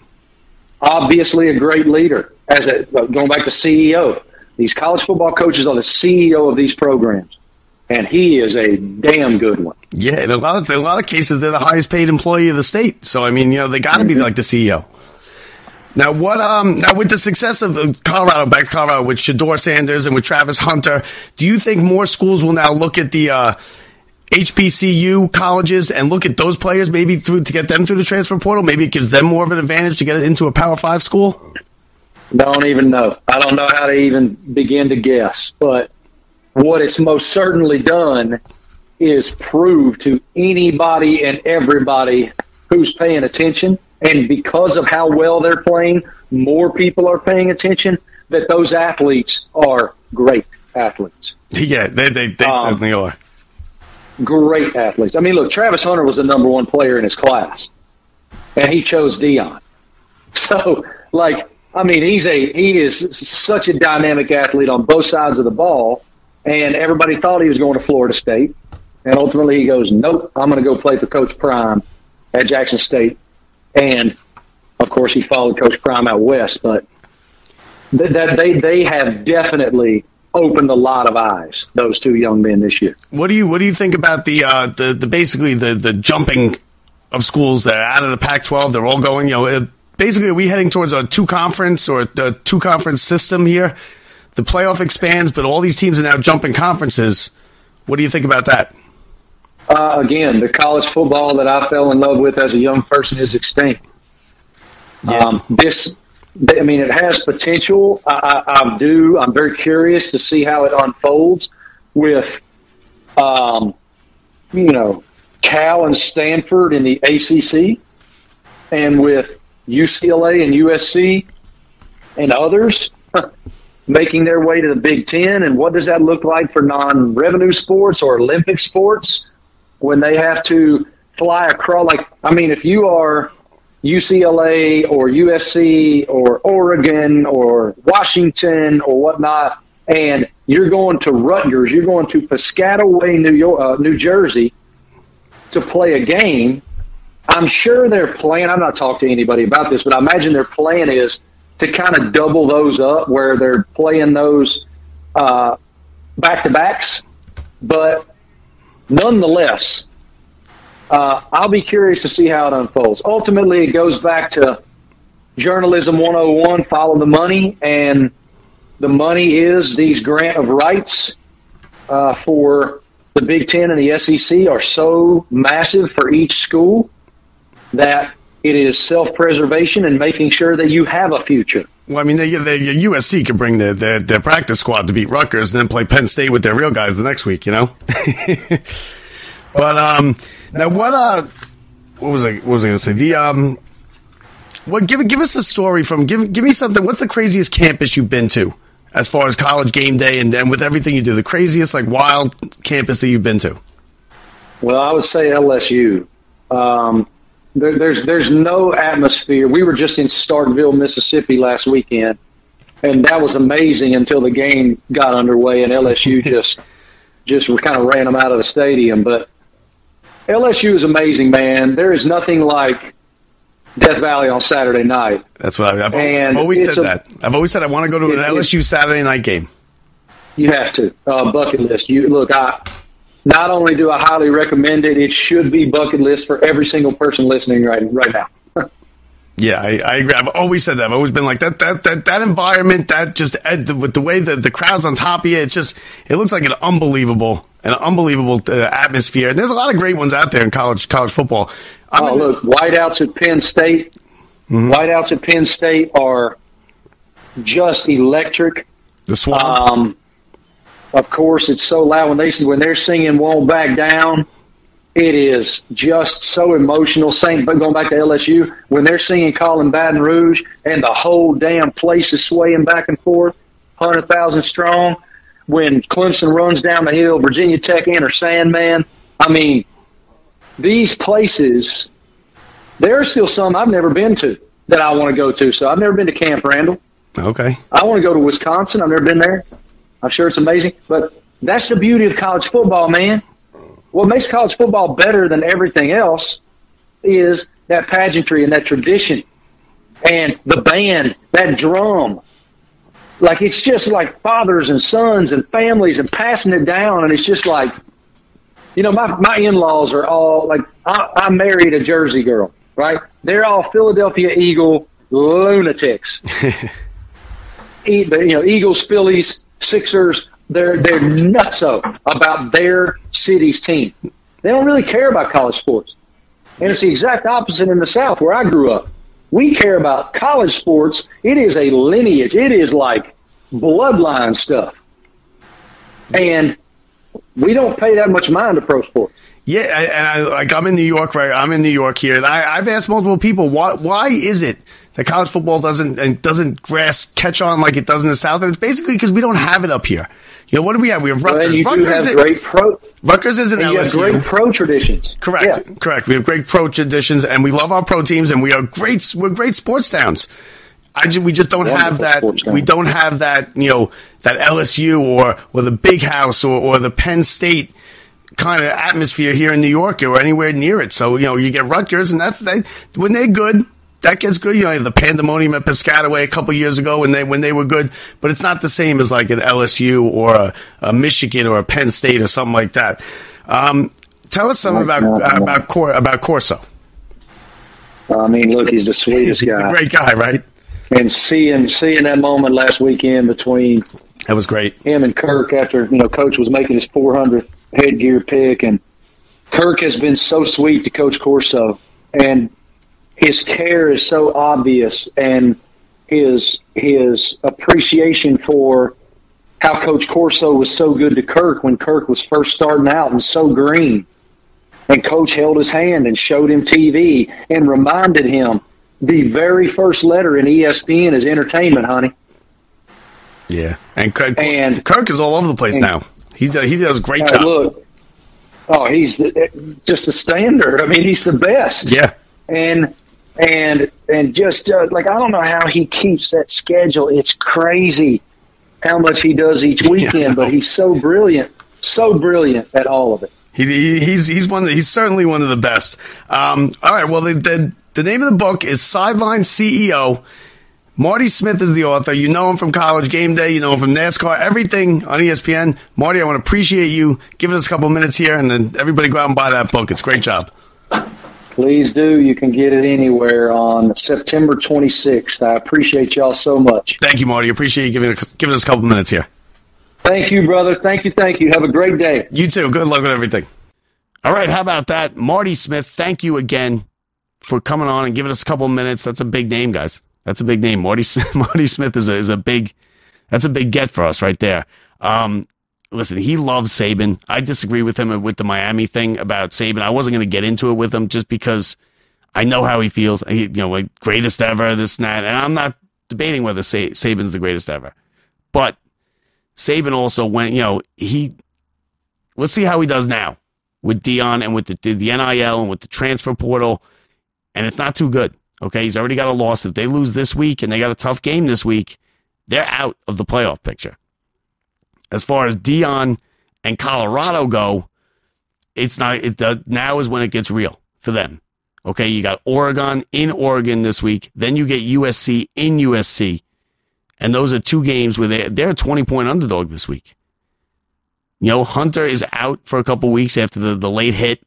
obviously a great leader. As a going back to CEO, these college football coaches are the CEO of these programs, and he is a damn good one. Yeah, in a lot of in a lot of cases, they're the highest paid employee of the state. So I mean, you know, they got to be mm-hmm. like the CEO. Now, what? Um, now with the success of Colorado, back to Colorado, with Shedeur Sanders and with Travis Hunter, do you think more schools will now look at the uh, HBCU colleges and look at those players maybe through to get them through the transfer portal? Maybe it gives them more of an advantage to get into a Power Five school. Don't even know. I don't know how to even begin to guess. But what it's most certainly done is prove to anybody and everybody who's paying attention, and because of how well they're playing, more people are paying attention, that those athletes are great athletes. (laughs) Yeah, they they, they Um, certainly are. Great athletes. I mean, look, Travis Hunter was the number one player in his class, and he chose Deion. (laughs) So, like, I mean, he's a he is such a dynamic athlete on both sides of the ball, and everybody thought he was going to Florida State, and ultimately he goes, "Nope, I'm going to go play for Coach Prime at Jackson State," and of course he followed Coach Prime out west, but that they they have definitely opened a lot of eyes those two young men this year. What do you what do you think about the uh, the the basically the the jumping of schools that are out of the Pac-12? They're all going. You know, uh, basically, are we heading towards a two conference or a two conference system here? The playoff expands, but all these teams are now jumping conferences. What do you think about that? Uh, again, the college football that I fell in love with as a young person is extinct. Um, this, I mean, it has potential. I, I, I do. I'm very curious to see how it unfolds with, um, you know, Cal and Stanford in the ACC, and with UCLA and USC and others (laughs) making their way to the Big Ten. And what does that look like for non-revenue sports or Olympic sports when they have to fly across? Like, I mean, if you are UCLA or USC or Oregon or Washington or whatnot, and you're going to Rutgers, you're going to Piscataway, New York, uh, New Jersey, to play a game. I'm sure their plan. I'm not talking to anybody about this, but I imagine their plan is to kind of double those up, where they're playing those uh, back to backs, but nonetheless, uh, I'll be curious to see how it unfolds. Ultimately, it goes back to journalism 101 follow the money, and the money is these grant of rights uh, for the Big Ten and the SEC are so massive for each school that it is self preservation and making sure that you have a future. Well, I mean, they, they, USC could bring their, their their practice squad to beat Rutgers and then play Penn State with their real guys the next week, you know. (laughs) but um, now what uh, what was I what was I going to say? The um, what give give us a story from give give me something. What's the craziest campus you've been to as far as college game day and then with everything you do? The craziest like wild campus that you've been to? Well, I would say LSU. Um, there, there's there's no atmosphere. We were just in Starkville, Mississippi last weekend, and that was amazing until the game got underway and LSU (laughs) just just kind of ran them out of the stadium. But LSU is amazing, man. There is nothing like Death Valley on Saturday night. That's what I, I've, I've always said a- that. I've always said I want to go to an LSU Saturday night game. You have to uh, bucket list. You look. I not only do I highly recommend it, it should be bucket list for every single person listening right right now. (laughs) Yeah, I, I agree. I've always said that. I've always been like that. That that, that environment, that just the, with the way that the crowd's on top of you, it just it looks like an unbelievable, an unbelievable uh, atmosphere. And there's a lot of great ones out there in college college football. I'm Oh, in look, whiteouts at Penn State. Whiteouts at Penn State are just electric. the swamp. Um, of course, it's so loud when they when they're singing "Won't Back Down." It is just so emotional. Same, but going back to LSU, when they're singing "Calling Baton Rouge" and the whole damn place is swaying back and forth, hundred thousand strong. When Clemson runs down the hill, Virginia Tech enter Sandman. I mean, these places. There are still some I've never been to that I want to go to. So I've never been to Camp Randall. okay. I want to go to Wisconsin. I've never been there. I'm sure it's amazing, but that's the beauty of college football, man. What makes college football better than everything else is that pageantry and that tradition and the band, that drum. Like it's just like fathers and sons and families and passing it down, and it's just like, you know, my my in-laws are all like, I, I married a Jersey girl, right? They're all Philadelphia Eagle lunatics (laughs) e- you know, Eagles, Phillies, Sixers, they're they're nutso about their city's team. They don't really care about college sports, and it's the exact opposite in the South where I grew up. We care about college sports. It is a lineage. It is like bloodline stuff, and we don't pay that much mind to pro sports. Yeah, I- and I, like I'm in New York, right? I'm in New York here, and I, I've asked multiple people why why is it that college football doesn't and doesn't grass catch on like it does in the South? And it's basically because we don't have it up here. You know, what do we have? We have Rutgers. You do Rutgers, have is- great pro. Rutgers is an have LSU. great pro traditions. Correct, Yeah. correct. We have great pro traditions, and we love our pro teams, and we are great. We're great sports towns. I ju- we just don't have that. We don't have that. You know, that LSU or or the Big House or, or the Penn State kind of atmosphere here in New York or anywhere near it. So you know, you get Rutgers, and that's they when they're good. That gets good. You know, the pandemonium at Piscataway a couple years ago when they when they were good, but it's not the same as like an LSU or a, a Michigan or a Penn State or something like that. Um, tell us something about uh, about Cor- about Corso. I mean, look, he's the sweetest (laughs) He's a guy. great guy, right? And seeing seeing that moment last weekend between That was great. him and Kirk after you know Coach was making his 400th headgear pick, and Kirk has been so sweet to Coach Corso, and his care is so obvious, and his his appreciation for how Coach Corso was so good to Kirk when Kirk was first starting out and so green. And Coach held his hand and showed him TV and reminded him the very first letter in ESPN is entertainment, honey. Yeah, and Kirk, And- Kirk is all over the place now. He does, he does a great Hey, job. look, oh, he's the, just a standard. I mean, he's the best. Yeah, and and and just uh, like I don't know how he keeps that schedule. It's crazy how much he does each weekend, but he's so brilliant, so brilliant at all of it. he, he, he's he's one. The, he's certainly one of the best. Um, all right. Well, the, the the name of the book is Sideline CEO. Marty Smith is the author. You know him from College Game Day. You know him from NASCAR. Everything on ESPN. Marty, I want to appreciate you giving us a couple minutes here, and then everybody go out and buy that book. It's a great job. Please do. You can get it anywhere on September 26th. I appreciate y'all so much. Thank you, Marty. Appreciate you giving giving us a couple minutes here. Thank you, brother. Thank you. Thank you. Have a great day. You too. Good luck with everything. All right, how about that? Marty Smith, thank you again for coming on and giving us a couple minutes. That's a big name, guys. That's a big name. Marty Smith, (laughs) Marty Smith is a, is a big, that's a big get for us right there. Um, listen, he loves Saban. I disagree with him with the Miami thing about Saban. I wasn't going to get into it with him just because I know how he feels. He, you know, like greatest ever, this and that. And I'm not debating whether Saban's the greatest ever. But Saban also went, you know, he, let's see how he does now with Deion and with the, the NIL and with the transfer portal. And it's not too good. Okay. He's already got a loss. If they lose this week and they got a tough game this week, they're out of the playoff picture. As far as Deion and Colorado go, it's not, it, the, now is when it gets real for them. Okay. You got Oregon in Oregon this week. Then you get USC in USC. And those are two games where they, they're a 20 point underdog this week. You know, Hunter is out for a couple weeks after the, the late hit.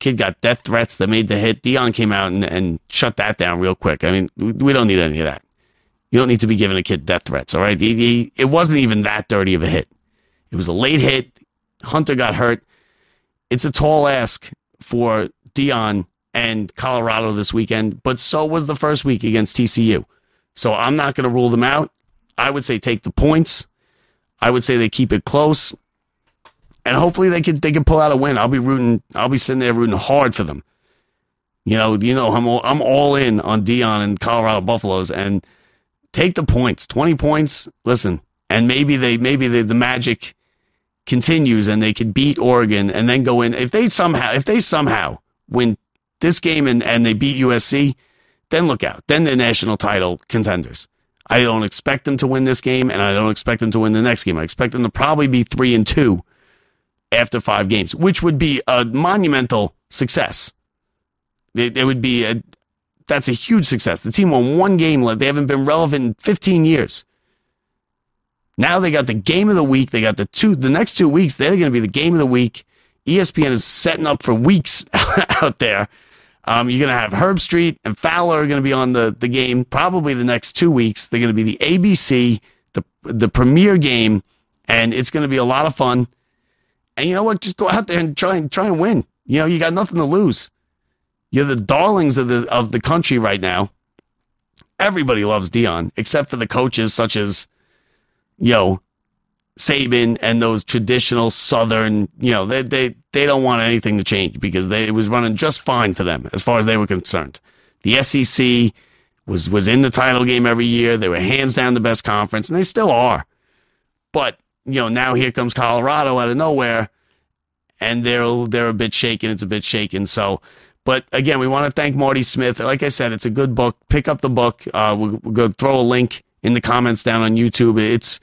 Kid got death threats that made the hit. Deion came out and, and shut that down real quick. I mean, we don't need any of that. You don't need to be giving a kid death threats, all right? He, he, it wasn't even that dirty of a hit. It was a late hit. Hunter got hurt. It's a tall ask for Deion and Colorado this weekend, but so was the first week against TCU. So I'm not going to rule them out. I would say take the points. I would say they keep it close, and hopefully they can they can pull out a win. I'll be rooting. I'll be sitting there rooting hard for them. You know, you know, I'm all, I'm all in on Deion and Colorado Buffaloes, and take the points. Twenty points. Listen, and maybe they maybe they, the magic continues and they can beat Oregon and then go in. If they somehow if they somehow win this game and and they beat USC, then look out. Then they're national title contenders. I don't expect them to win this game, and I don't expect them to win the next game. I expect them to probably be three and two after five games, which would be a monumental success. It, it would be a that's a huge success. The team won one game. They haven't been relevant in 15 years. Now they got the game of the week. They got the two the next two weeks. They're going to be the game of the week. ESPN is setting up for weeks (laughs) out there. Um, you're going to have Herbstreit and Fowler are going to be on the, the game probably the next two weeks. They're going to be the ABC, the the premier game, and it's going to be a lot of fun. And you know what? Just go out there and try and try and win. You know, you got nothing to lose. You're the darlings of the of the country right now. Everybody loves Deion, except for the coaches such as, you know, Saban and those traditional Southern, you know, they they they don't want anything to change because they, it was running just fine for them as far as they were concerned. The SEC was was in the title game every year. They were hands down the best conference, and they still are. But you know, now here comes Colorado out of nowhere, and they're they're a bit shaken. It's a bit shaken. So, but again, we want to thank Marty Smith. Like I said, it's a good book. Pick up the book. Uh, we'll, we'll go throw a link in the comments down on YouTube. It's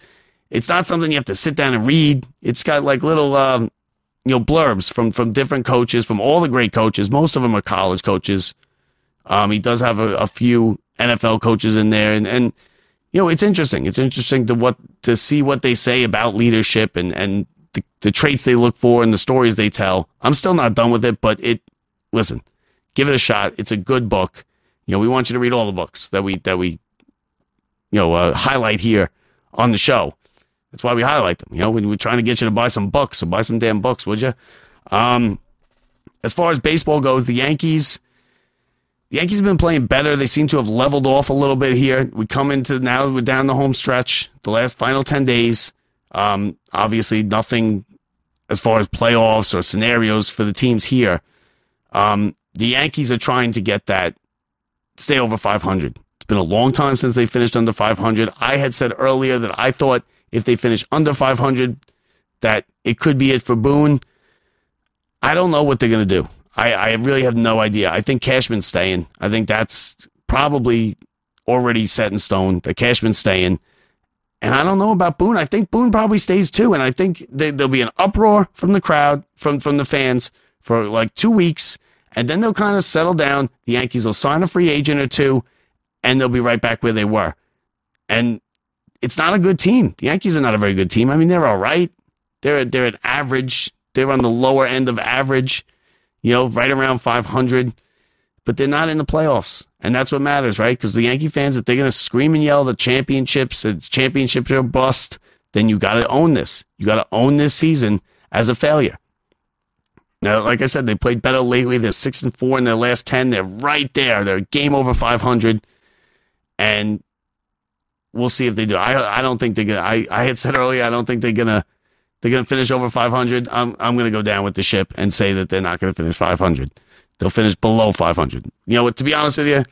it's not something you have to sit down and read. It's got like little, um, you know, blurbs from from different coaches, from all the great coaches. Most of them are college coaches. Um, he does have a, a few NFL coaches in there, and and you know, it's interesting. It's interesting to what to see what they say about leadership and and the, the traits they look for and the stories they tell. I'm still not done with it, but it. Listen, give it a shot. It's a good book. You know, we want you to read all the books that we that we, you know, uh, highlight here on the show. That's why we highlight them. You know, when we're trying to get you to buy some books, so buy some damn books, would you? Um, as far as baseball goes, the Yankees, Yankees have been playing better. They seem to have leveled off a little bit here. We come into now we're down the home stretch, the last final ten days. Um, obviously, nothing as far as playoffs or scenarios for the teams here. Um, the Yankees are trying to get that stay over 500. It's been a long time since they finished under 500. I had said earlier that I thought if they finish under 500, that it could be it for Boone. I don't know what they're going to do. I, I really have no idea. I think Cashman's staying. I think that's probably already set in stone that Cashman's staying. And I don't know about Boone. I think Boone probably stays too. And I think they, there'll be an uproar from the crowd, from, from the fans for like two weeks. And then they'll kind of settle down. The Yankees will sign a free agent or two, and they'll be right back where they were. And it's not a good team. The Yankees are not a very good team. I mean, they're all right. They're they're an average. They're on the lower end of average, you know, right around 500. But they're not in the playoffs, and that's what matters, right? Because the Yankee fans, if they're going to scream and yell the championships, it's championships are bust, then you got to own this. You got to own this season as a failure. Now, like I said, they played better lately. They're six and four in their last ten. They're right there. They're game over 500, and we'll see if they do. I I don't think they're gonna. I, I had said earlier I don't think they're gonna they're gonna finish over 500. I'm I'm gonna go down with the ship and say that they're not gonna finish 500. They'll finish below 500. You know what? To be honest with you,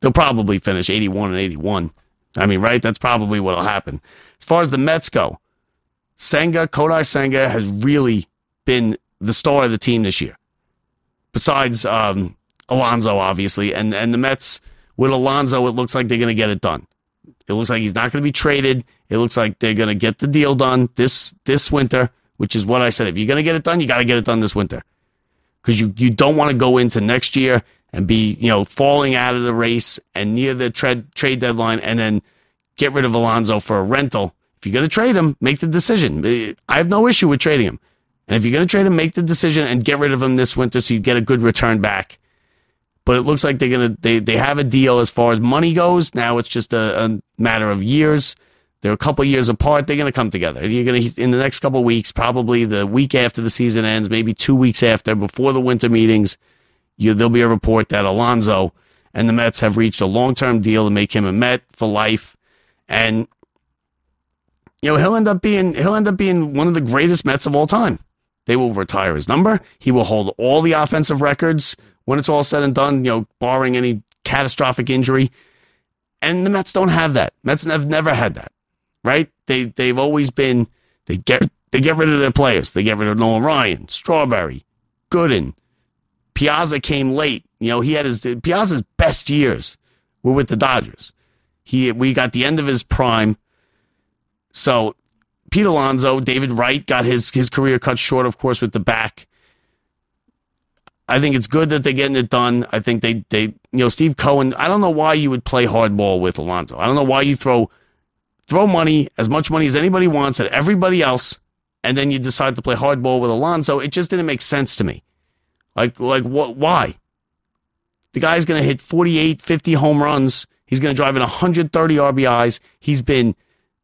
they'll probably finish 81 and 81. I mean, right? That's probably what'll happen. As far as the Mets go, Senga Kodai Senga has really been the star of the team this year. Besides um, Alonso, obviously, and and the Mets with Alonso, it looks like they're going to get it done. It looks like he's not going to be traded. It looks like they're going to get the deal done this this winter, which is what I said. If you're going to get it done, you got to get it done this winter, because you you don't want to go into next year and be you know falling out of the race and near the trade trade deadline, and then get rid of Alonso for a rental. If you're going to trade him, make the decision. Uh, I have no issue with trading him. And if you're going to trade him, make the decision and get rid of him this winter so you get a good return back. But it looks like they're to they they have a deal as far as money goes. Now it's just a, a matter of years. They're a couple years apart. They're going to come together. You're going to in the next couple weeks, probably the week after the season ends, maybe two weeks after, before the winter meetings. You, there'll be a report that Alonso and the Mets have reached a long term deal to make him a Met for life, and you know he'll end up being he'll end up being one of the greatest Mets of all time. They will retire his number. He will hold all the offensive records when it's all said and done, you know, barring any catastrophic injury. And the Mets don't have that. Mets have never had that, right? They they've always been they get they get rid of their players. They get rid of Nolan Ryan, Strawberry, Gooden. Piazza came late. You know, he had his Piazza's best years were with the Dodgers. He we got the end of his prime. So Pete Alonso, David Wright got his his career cut short, of course, with the back. I think it's good that they're getting it done. I think they they you know Steve Cohen. I don't know why you would play hardball with Alonso. I don't know why you throw throw money as much money as anybody wants at everybody else, and then you decide to play hardball with Alonso. It just didn't make sense to me. Like like what? Why? The guy's going to hit 48, 50 home runs. He's going to drive in 130 RBIs. He's been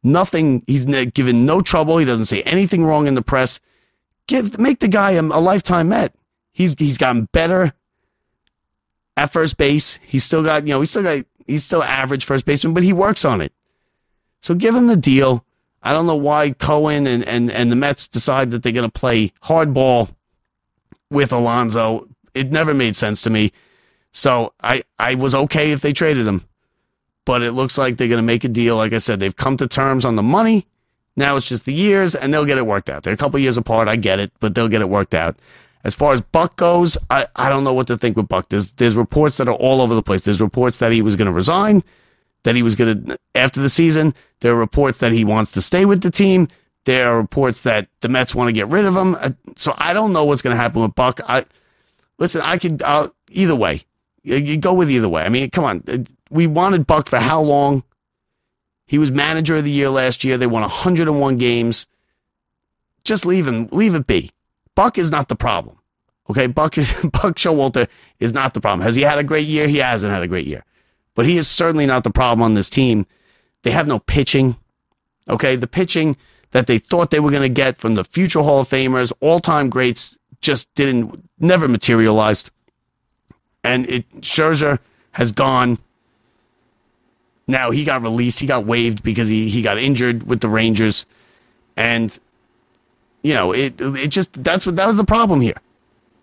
nothing. He's given no trouble. He doesn't say anything wrong in the press. Give make the guy a, a lifetime Met. He's he's gotten better at first base. He's still got you know he's still got he's still average first baseman, but he works on it. So give him the deal. I don't know why Cohen and, and, and the Mets decide that they're going to play hardball with Alonso. It never made sense to me. So I, I was okay if they traded him. But it looks like they're going to make a deal. Like I said, they've come to terms on the money. Now it's just the years, and they'll get it worked out. They're a couple years apart. I get it, but they'll get it worked out. As far as Buck goes, I, I don't know what to think with Buck. There's there's reports that are all over the place. There's reports that he was going to resign, that he was going to after the season. There are reports that he wants to stay with the team. There are reports that the Mets want to get rid of him. Uh, so I don't know what's going to happen with Buck. I listen. I could uh, either way. You, you go with either way. I mean, come on. Uh, We wanted Buck for how long? He was manager of the year last year. They won 101 games. Just leave him. Leave it be. Buck is not the problem. Okay, Buck is (laughs) Buck Showalter is not the problem. Has he had a great year? He hasn't had a great year, but he is certainly not the problem on this team. They have no pitching. Okay, the pitching that they thought they were going to get from the future Hall of Famers, all-time greats, just didn't never materialized. And it Scherzer has gone. Now he got released. He got waived because he he got injured with the Rangers, and you know it it just that's what that was the problem here.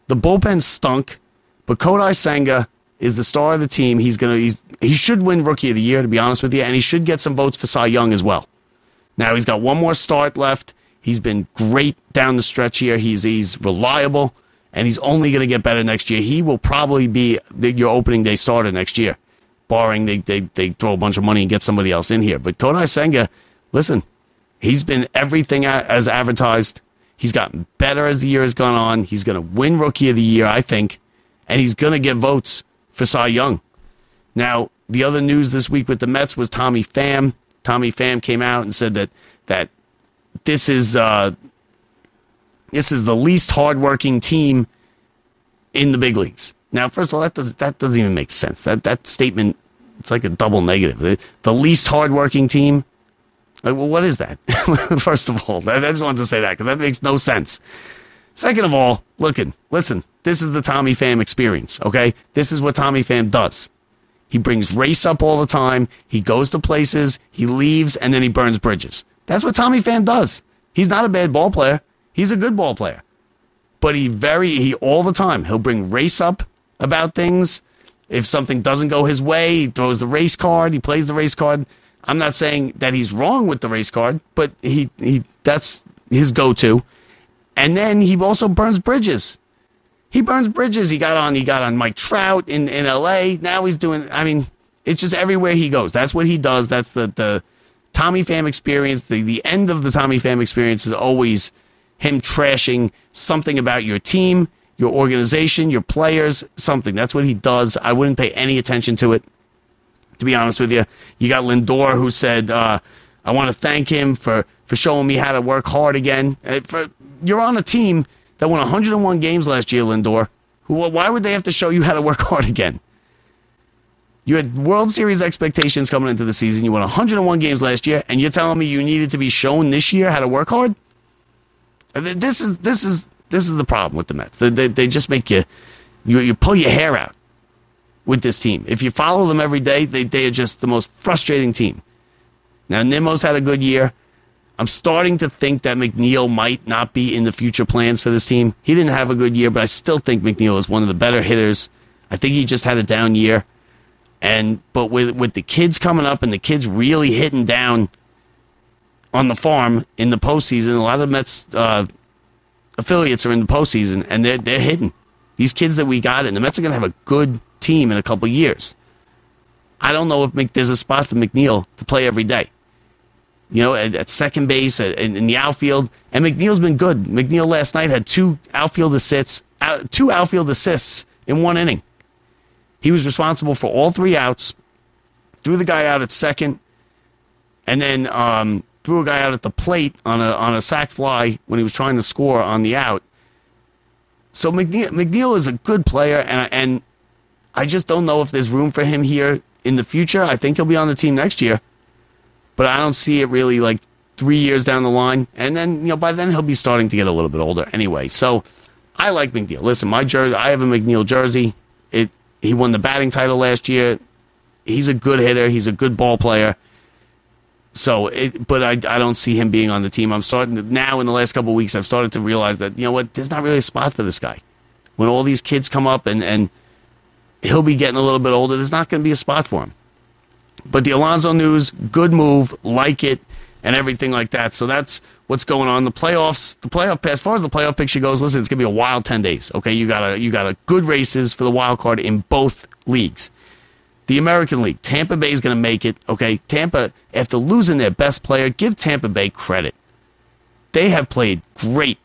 The bullpen stunk, but Kodai Senga is the star of the team. He's gonna he's he should win Rookie of the Year to be honest with you, and he should get some votes for Cy Young as well. Now he's got one more start left. He's been great down the stretch here. He's he's reliable, and he's only to get better next year. He will probably be the, your opening day starter next year, barring they, they they throw a bunch of money and get somebody else in here. But Kodai Senga, listen, he's been everything as advertised. He's gotten better as the year has gone on. He's going to win Rookie of the Year, I think, and he's going to get votes for Cy Young. Now, the other news this week with the Mets was Tommy Pham Tommy Pham came out and said that that this is uh, this is the least hardworking team in the big leagues. Now, first of all, that doesn't that doesn't even make sense. That that statement it's like a double negative. The, the least hardworking team. Like, well, what is that? (laughs) first of all, I, just wanted to say that because that makes no sense. Second of all, looking, listen, this is the Tommy Pham experience, okay? This is what Tommy Pham does. He brings race up all the time. He goes to places, he leaves, and then he burns bridges. That's what Tommy Pham does. He's not a bad ball player. He's a good ball player. But he very he all the time he'll bring race up about things. If something doesn't go his way, he throws the race card, he plays the race card. I'm not saying that he's wrong with the race card, but he he that's his go-to. And then he also burns bridges. He burns bridges. He got on. He got on Mike Trout in, in L.A. Now he's doing. I mean, it's just everywhere he goes. That's what he does. That's the the Tommy Pham experience. The the end of the Tommy Pham experience is always him trashing something about your team, your organization, your players, something. That's what he does. I wouldn't pay any attention to it. To be honest with you, you got Lindor who said, uh, "I want to thank him for for showing me how to work hard again." Uh, for, you're on a team that won 101 games last year, Lindor. Why would they have to show you how to work (laughs) hard again? You had World Series expectations coming into the season. You won 101 games last year, and you're telling me you needed to be shown this year how to work hard? This is this is this is the problem with the Mets. They, they, they just make you, you you pull your hair out with this team. If you follow them every day, they they are just the most frustrating team. Now Nimmo's had a good year. I'm starting to think that McNeil might not be in the future plans for this team. He didn't have a good year, but I still think McNeil is one of the better hitters. I think he just had a down year. And but with with the kids coming up and the kids really hitting down on the farm in the postseason, a lot of Mets uh, affiliates are in the postseason and they're they're hitting. These kids that we got, and the Mets are to have a good team in a couple years. I don't know if Mc, there's a spot for McNeil to play every day you know, at, at second base, at, in, in, the outfield. And McNeil's been good. McNeil last night had two outfield assists, out, two outfield assists in one inning. He was responsible for all three outs, threw the guy out at second, and then um, threw a guy out at the plate on a on a sac fly when he was trying to score on the out. So McNeil, McNeil is a good player, and and I just don't know if there's room for him here in the future. I think he'll be on the team next year but I don't see it really like three years down the line. And then, you know, by then he'll be starting to get a little bit older anyway. So I like McNeil. Listen, my jersey, I have a McNeil jersey. It he won the batting title last year. He's a good hitter. He's a good ball player. So, it, but I, I don't see him being on the team. I'm starting to, now in the last couple weeks. I've started to realize that you know what, there's not really a spot for this guy. When all these kids come up and and he'll be getting a little bit older, there's not going to be a spot for him. But the Alonso news, good move, like it, and everything like that. So that's what's going on. The playoffs, the playoff, as far as the playoff picture goes, listen, it's gonna be a wild ten days. Okay, you got a you got a good races for the wild card in both leagues. The American League, Tampa Bay is gonna make it. Okay, Tampa, after losing their best player, give Tampa Bay credit. They have played great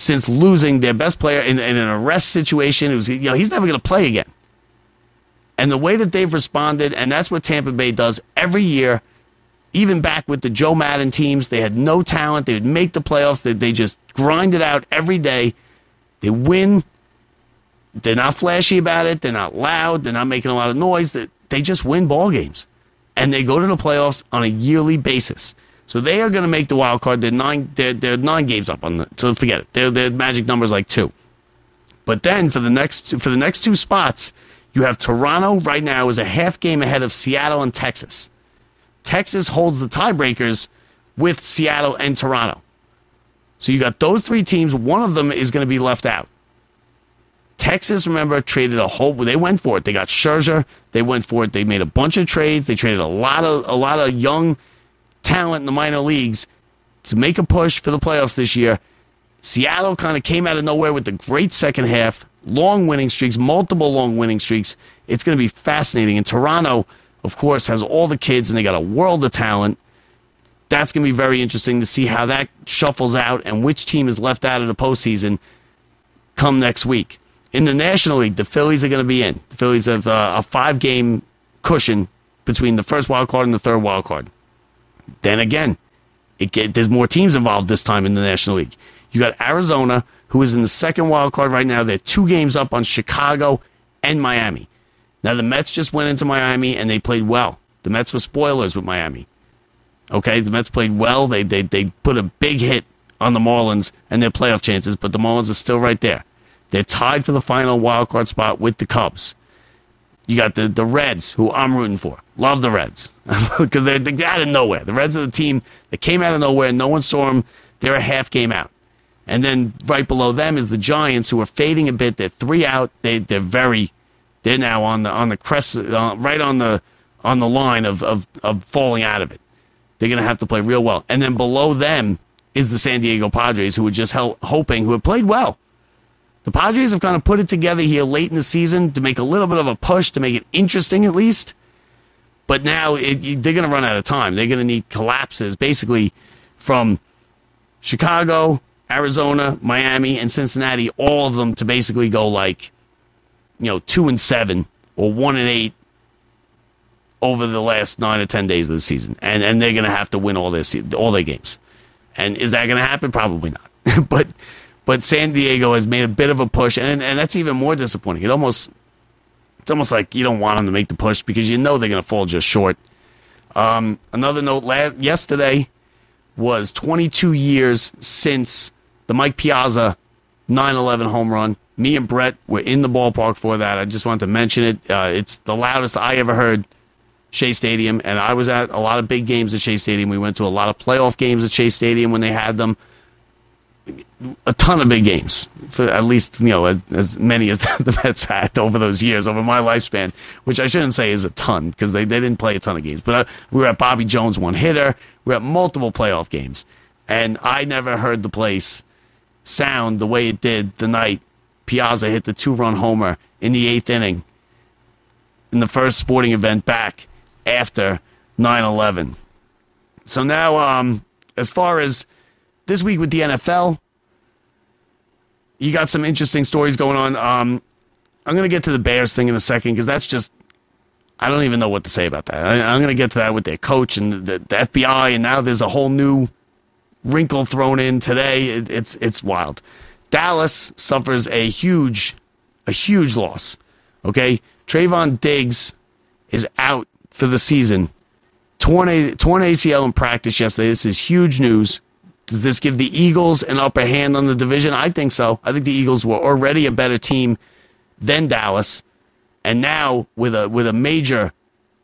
since losing their best player in, in an arrest situation. It was, you know, he's never gonna play again and the way that they've responded, and that's what Tampa Bay does every year. Even back with the Joe Maddon teams, they had no talent. They would make the playoffs. They, they just grind it out every day. They win. They're not flashy about it. They're not loud. They're not making a lot of noise. They, they just win ball games, and they go to the playoffs on a yearly basis. So they are going to make the wild card. They're nine. They're, they're nine games up on the. So forget it. Their their magic number is like two. But then for the next for the next two spots, you have Toronto right now is a half game ahead of Seattle and Texas. Texas holds the tiebreakers with Seattle and Toronto. So you got those three teams. One of them is going to be left out. Texas, remember, traded a whole. They went for it. They got Scherzer. They went for it. They made a bunch of trades. They traded a lot of a lot of young talent in the minor leagues to make a push for the playoffs this year. Seattle kind of came out of nowhere with the great second half long winning streaks, multiple long winning streaks. It's going to be fascinating. And Toronto, of course, has all the kids and they got a world of talent. That's going to be very interesting to see how that shuffles out and which team is left out of the postseason come next week. In the National League, the Phillies are going to be in. The Phillies have uh, a five game cushion between the first wild card and the third wild card. Then again, it there's more teams involved this time in the National League. You got Arizona, who is in the second wild card right now. They're two games up on Chicago and Miami. Now the Mets just went into Miami and they played well. The Mets were spoilers with Miami. Okay, the Mets played well. They they they put a big hit on the Marlins and their playoff chances, but the Marlins are still right there. They're tied for the final wild card spot with the Cubs. You got the, the Reds, who I'm rooting for. Love the Reds (laughs) because they're, they're out of nowhere. The Reds are the team that came out of nowhere. No one saw them. They're a half game out. And then right below them is the Giants, who are fading a bit. They're three out. They they're very they're now on the on the crest, uh, right on the on the line of, of of falling out of it. They're going to have to play real well. And then below them is the San Diego Padres, who were just hel- hoping, who have played well. The Padres have kind of put it together here late in the season to make a little bit of a push to make it interesting at least. But now it, they're going to run out of time. They're going to need collapses basically from Chicago, Arizona, Miami, and Cincinnati, all of them to basically go like, you know, two and seven or one and eight over the last nine or ten days of the season, and and they're going to have to win all their all their games. And is that going to happen? Probably not. (laughs) but but San Diego has made a bit of a push, and and that's even more disappointing. It almost it's almost like you don't want them to make the push because you know they're going to fall just short. Um, another note: last, yesterday was 22 years since the Mike Piazza 9/11 home run. Me and Brett were in the ballpark for that. I just wanted to mention it. Uh, it's the loudest I ever heard Shea Stadium, and I was at a lot of big games at Shea Stadium. We went to a lot of playoff games at Shea Stadium when they had them. A ton of big games, for at least you know as, as many as (laughs) the Mets had over those years, over my lifespan. Which I shouldn't say is a ton because they, they didn't play a ton of games. But uh, we were at Bobby Jones one hitter. We were at multiple playoff games, and I never heard the place sound the way it did the night Piazza hit the two run homer in the eighth inning in the first sporting event back after 9 11. So now, um, as far as this week with the NFL, you got some interesting stories going on. Um, I'm going to get to the Bears thing in a second because that's just, I don't even know what to say about that. I, I'm going to get to that with their coach and the, the FBI, and now there's a whole new wrinkle thrown in today. It, it's it's wild. Dallas suffers a huge, a huge loss. Okay, Trevon Diggs is out for the season. Torn, a, torn ACL in practice yesterday. This is huge news. Does this give the Eagles an upper hand on the division? I think so. I think the Eagles were already a better team than Dallas, and now with a with a major,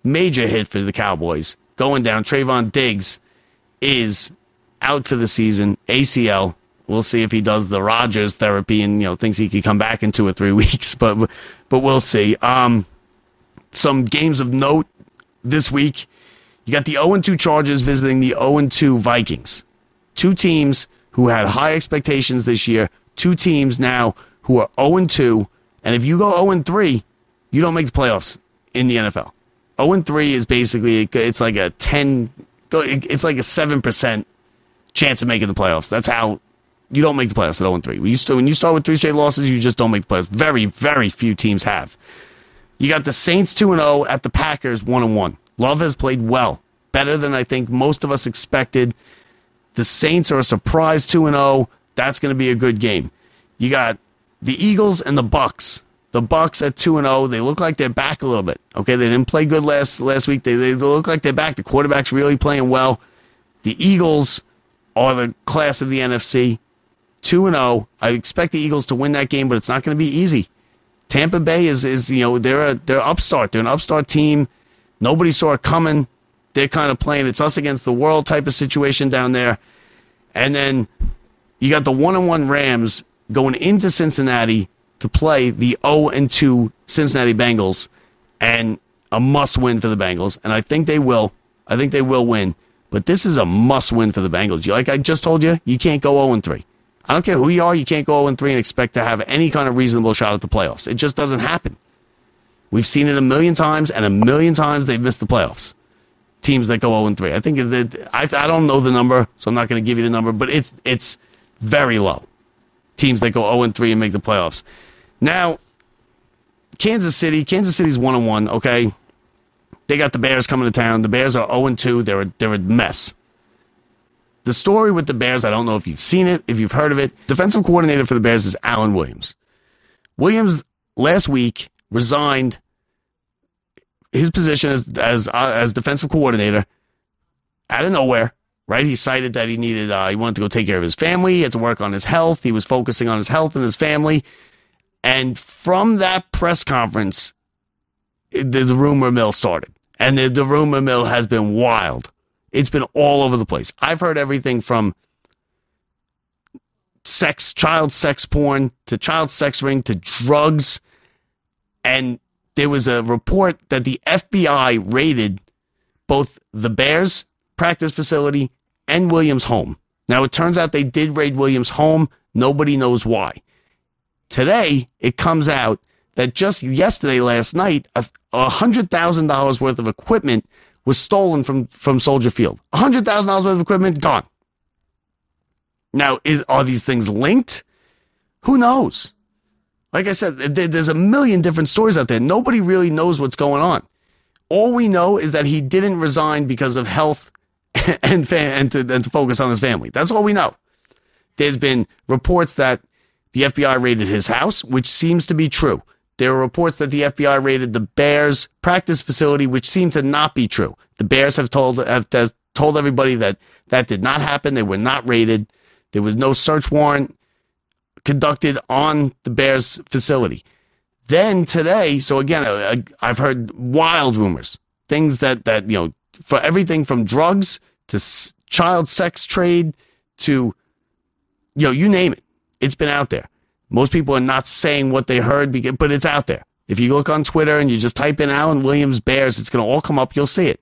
major hit for the Cowboys going down. Trevon Diggs is out for the season, ACL. We'll see if he does the Rodgers therapy and you know thinks he could come back in two or three (laughs) weeks, but but we'll see. Um, some games of note this week. You got the 0 2 Chargers visiting the 0 2 Vikings. Two teams who had high expectations this year. Two teams now who are 0 2. And if you go 0 3, you don't make the playoffs in the NFL. 0 3 is basically it's like a 10 it's like a 7% chance of making the playoffs. That's how you don't make the playoffs at 0 3. When you, start, when you start with three straight losses, you just don't make the playoffs. Very, very few teams have. You got the Saints 2 0 at the Packers 1 1. Love has played well, better than I think most of us expected. The Saints are a surprise 2 0. That's going to be a good game. You got the Eagles and the Bucks. The Bucks at 2 0. They look like they're back a little bit. Okay, they didn't play good last last week. They, they look like they're back. The quarterback's really playing well. The Eagles are the class of the NFC. 2 0. I expect the Eagles to win that game, but it's not going to be easy. Tampa Bay is is you know they're a they're upstart. They're an upstart team. Nobody saw it coming. They're kind of playing it's us against the world type of situation down there. And then you got the one on one Rams going into Cincinnati to play the 0 and 2 Cincinnati Bengals and a must win for the Bengals. And I think they will. I think they will win. But this is a must win for the Bengals. Like I just told you, you can't go 0 and 3. I don't care who you are, you can't go 0 3 and expect to have any kind of reasonable shot at the playoffs. It just doesn't happen. We've seen it a million times, and a million times they've missed the playoffs. Teams that go 0 3. I think that I, I don't know the number, so I'm not going to give you the number, but it's it's very low. Teams that go 0 3 and make the playoffs. Now, Kansas City, Kansas City's one on one. Okay, They got the Bears coming to town. The Bears are 0 2. They're a, they're a mess. The story with the Bears, I don't know if you've seen it, if you've heard of it. Defensive coordinator for the Bears is Alan Williams. Williams last week resigned his position as as uh, as defensive coordinator out of nowhere. Right, he cited that he needed uh, he wanted to go take care of his family. He had to work on his health. He was focusing on his health and his family. And from that press conference, the, the rumor mill started, and the, the rumor mill has been wild. It's been all over the place. I've heard everything from sex, child sex porn to child sex ring to drugs. And there was a report that the FBI raided both the Bears practice facility and Williams' home. Now, it turns out they did raid Williams' home. Nobody knows why. Today, it comes out that just yesterday, last night, a $100,000 worth of equipment was stolen from, from Soldier Field. $100,000 worth of equipment gone. Now, is, are these things linked? Who knows? Like I said, there's a million different stories out there. Nobody really knows what's going on. All we know is that he didn't resign because of health (laughs) and, and, to, and to focus on his family. That's all we know. There's been reports that the FBI raided his house, which seems to be true. There are reports that the FBI raided the Bears practice facility, which seem to not be true. The Bears have told have told everybody that that did not happen. They were not raided. There was no search warrant conducted on the Bears facility. Then today, so again, uh, I've heard wild rumors, things that that you know, for everything from drugs to s- child sex trade to you know, you name it, it's been out there. Most people are not saying what they heard, but it's out there. If you look on Twitter and you just type in Alan Williams Bears, it's going to all come up. You'll see it.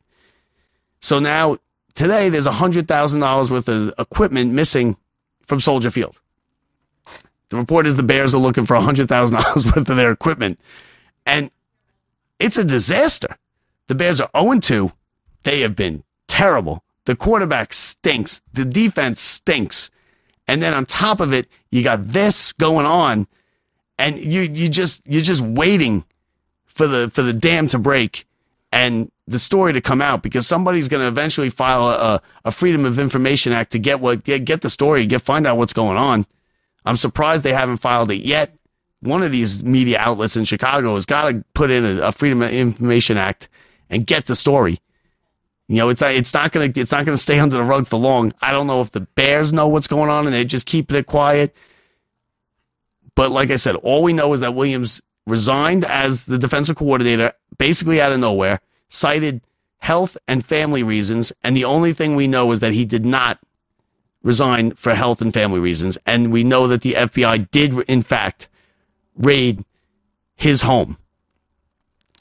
So now today, there's hundred thousand dollars worth of equipment missing from Soldier Field. The report is the Bears are looking for hundred thousand dollars (laughs) worth of their equipment, and it's a disaster. The Bears are 0 2. They have been terrible. The quarterback stinks. The defense stinks. And then on top of it, you got this going on, and you you just you're just waiting for the for the dam to break and the story to come out because somebody's going to eventually file a, a Freedom of Information Act to get what get, get the story, get find out what's going on. I'm surprised they haven't filed it yet. One of these media outlets in Chicago has got to put in a, a Freedom of Information Act and get the story. You know, it's it's not gonna it's not gonna stay under the rug for long. I don't know if the Bears know what's going on and they're just keeping it quiet. But like I said, all we know is that Williams resigned as the defensive coordinator, basically out of nowhere, cited health and family reasons, and the only thing we know is that he did not resign for health and family reasons. And we know that the FBI did, in fact, raid his home.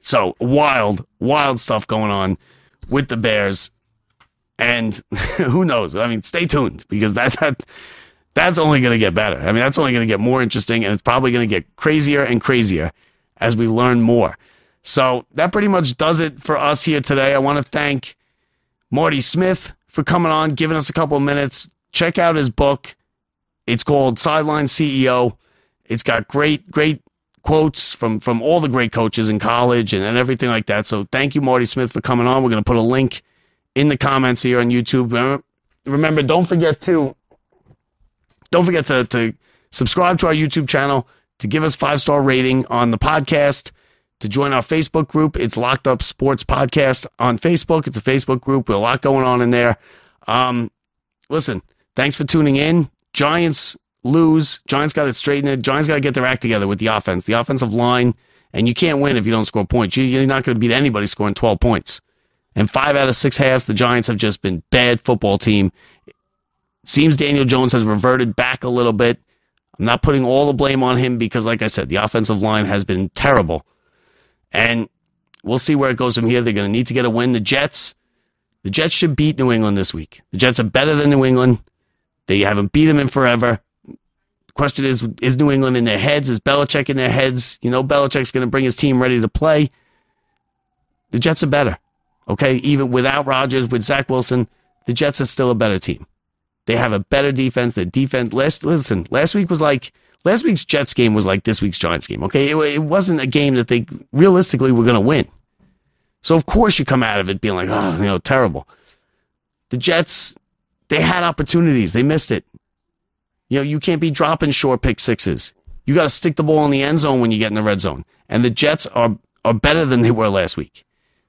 So wild, wild stuff going on with the Bears. And (laughs) who knows? I mean, stay tuned because that, that that's only going to get better. I mean, that's only going to get more interesting, and it's probably going to get crazier and crazier as we learn more. So that pretty much does it for us here today. I want to thank Marty Smith for coming on, giving us a couple of minutes. Check out his book. It's called Sideline CEO. It's got great, great quotes from from all the great coaches in college and, and everything like that. So thank you, Marty Smith, for coming on. We're going to put a link in the comments here on YouTube. Remember, remember don't forget to don't forget to, to subscribe to our YouTube channel, to give us five star rating on the podcast, to join our Facebook group. It's Locked Up Sports Podcast on Facebook. It's a Facebook group with a lot going on in there. Um, listen, thanks for tuning in. Giants lose. Giants got it straightened. Giants got to get their act together with the offense, the offensive line, and you can't win if you don't score points. You're not going to beat anybody scoring 12 points. And five out of six halves, the Giants have just been bad football team. Seems Daniel Jones has reverted back a little bit. I'm not putting all the blame on him because, like I said, the offensive line has been terrible. And we'll see where it goes from here. They're going to need to get a win. The Jets, the Jets should beat New England this week. The Jets are better than New England. They haven't beat them in forever. Question is, is New England in their heads? Is Belichick in their heads? You know, Belichick's going to bring his team ready to play. The Jets are better. Okay, even without Rodgers, with Zach Wilson, the Jets are still a better team. They have a better defense. The defense. Last listen, last week was like last week's Jets game was like this week's Giants game. Okay, it, it wasn't a game that they realistically were going to win. So of course you come out of it being like, oh, you know, terrible. The Jets, they had opportunities. They missed it. You know, you can't be dropping short pick sixes. You got to stick the ball in the end zone when you get in the red zone. And the Jets are are better than they were last week.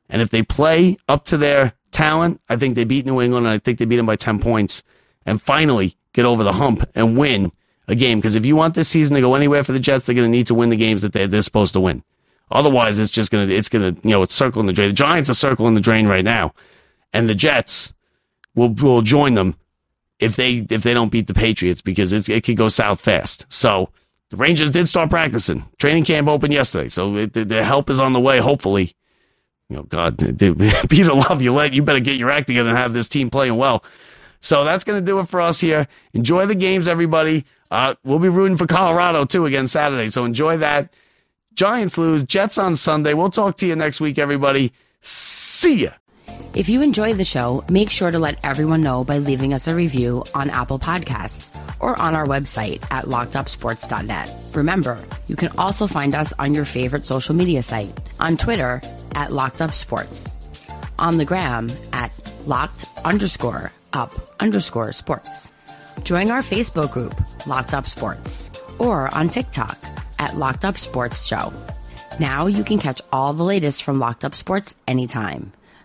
And if they play up to their talent, I think they beat New England, and I think they beat them by 10 points. And finally get over the hump and win a game. Because if you want this season to go anywhere for the Jets, they're going to need to win the games that they're, they're supposed to win. Otherwise, it's just going to, it's going to, you know, it's circling the drain. The Giants are circling the drain right now. And the Jets will, will join them if they, if they don't beat the Patriots because it's, it could go south fast. So, the Rangers did start practicing. Training camp opened yesterday, so it, the, the help is on the way. Hopefully, you know, God, (laughs) Peter Laviolette you better get your act together and have this team playing well. So that's going to do it for us here. Enjoy the games, everybody. Uh, we'll be rooting for Colorado too again Saturday, so enjoy that. Giants lose, Jets on Sunday. We'll talk to you next week, everybody. See ya. If you enjoyed the show, make sure to let everyone know by leaving us a review on Apple Podcasts or on our website at lockedupsports.net. Remember, you can also find us on your favorite social media site, on Twitter at lockedupsports, on the gram at locked underscore up underscore sports. Join our Facebook group, Locked Up Sports, or on TikTok at Locked Up Sports Show. Now you can catch all the latest from Locked Up Sports anytime.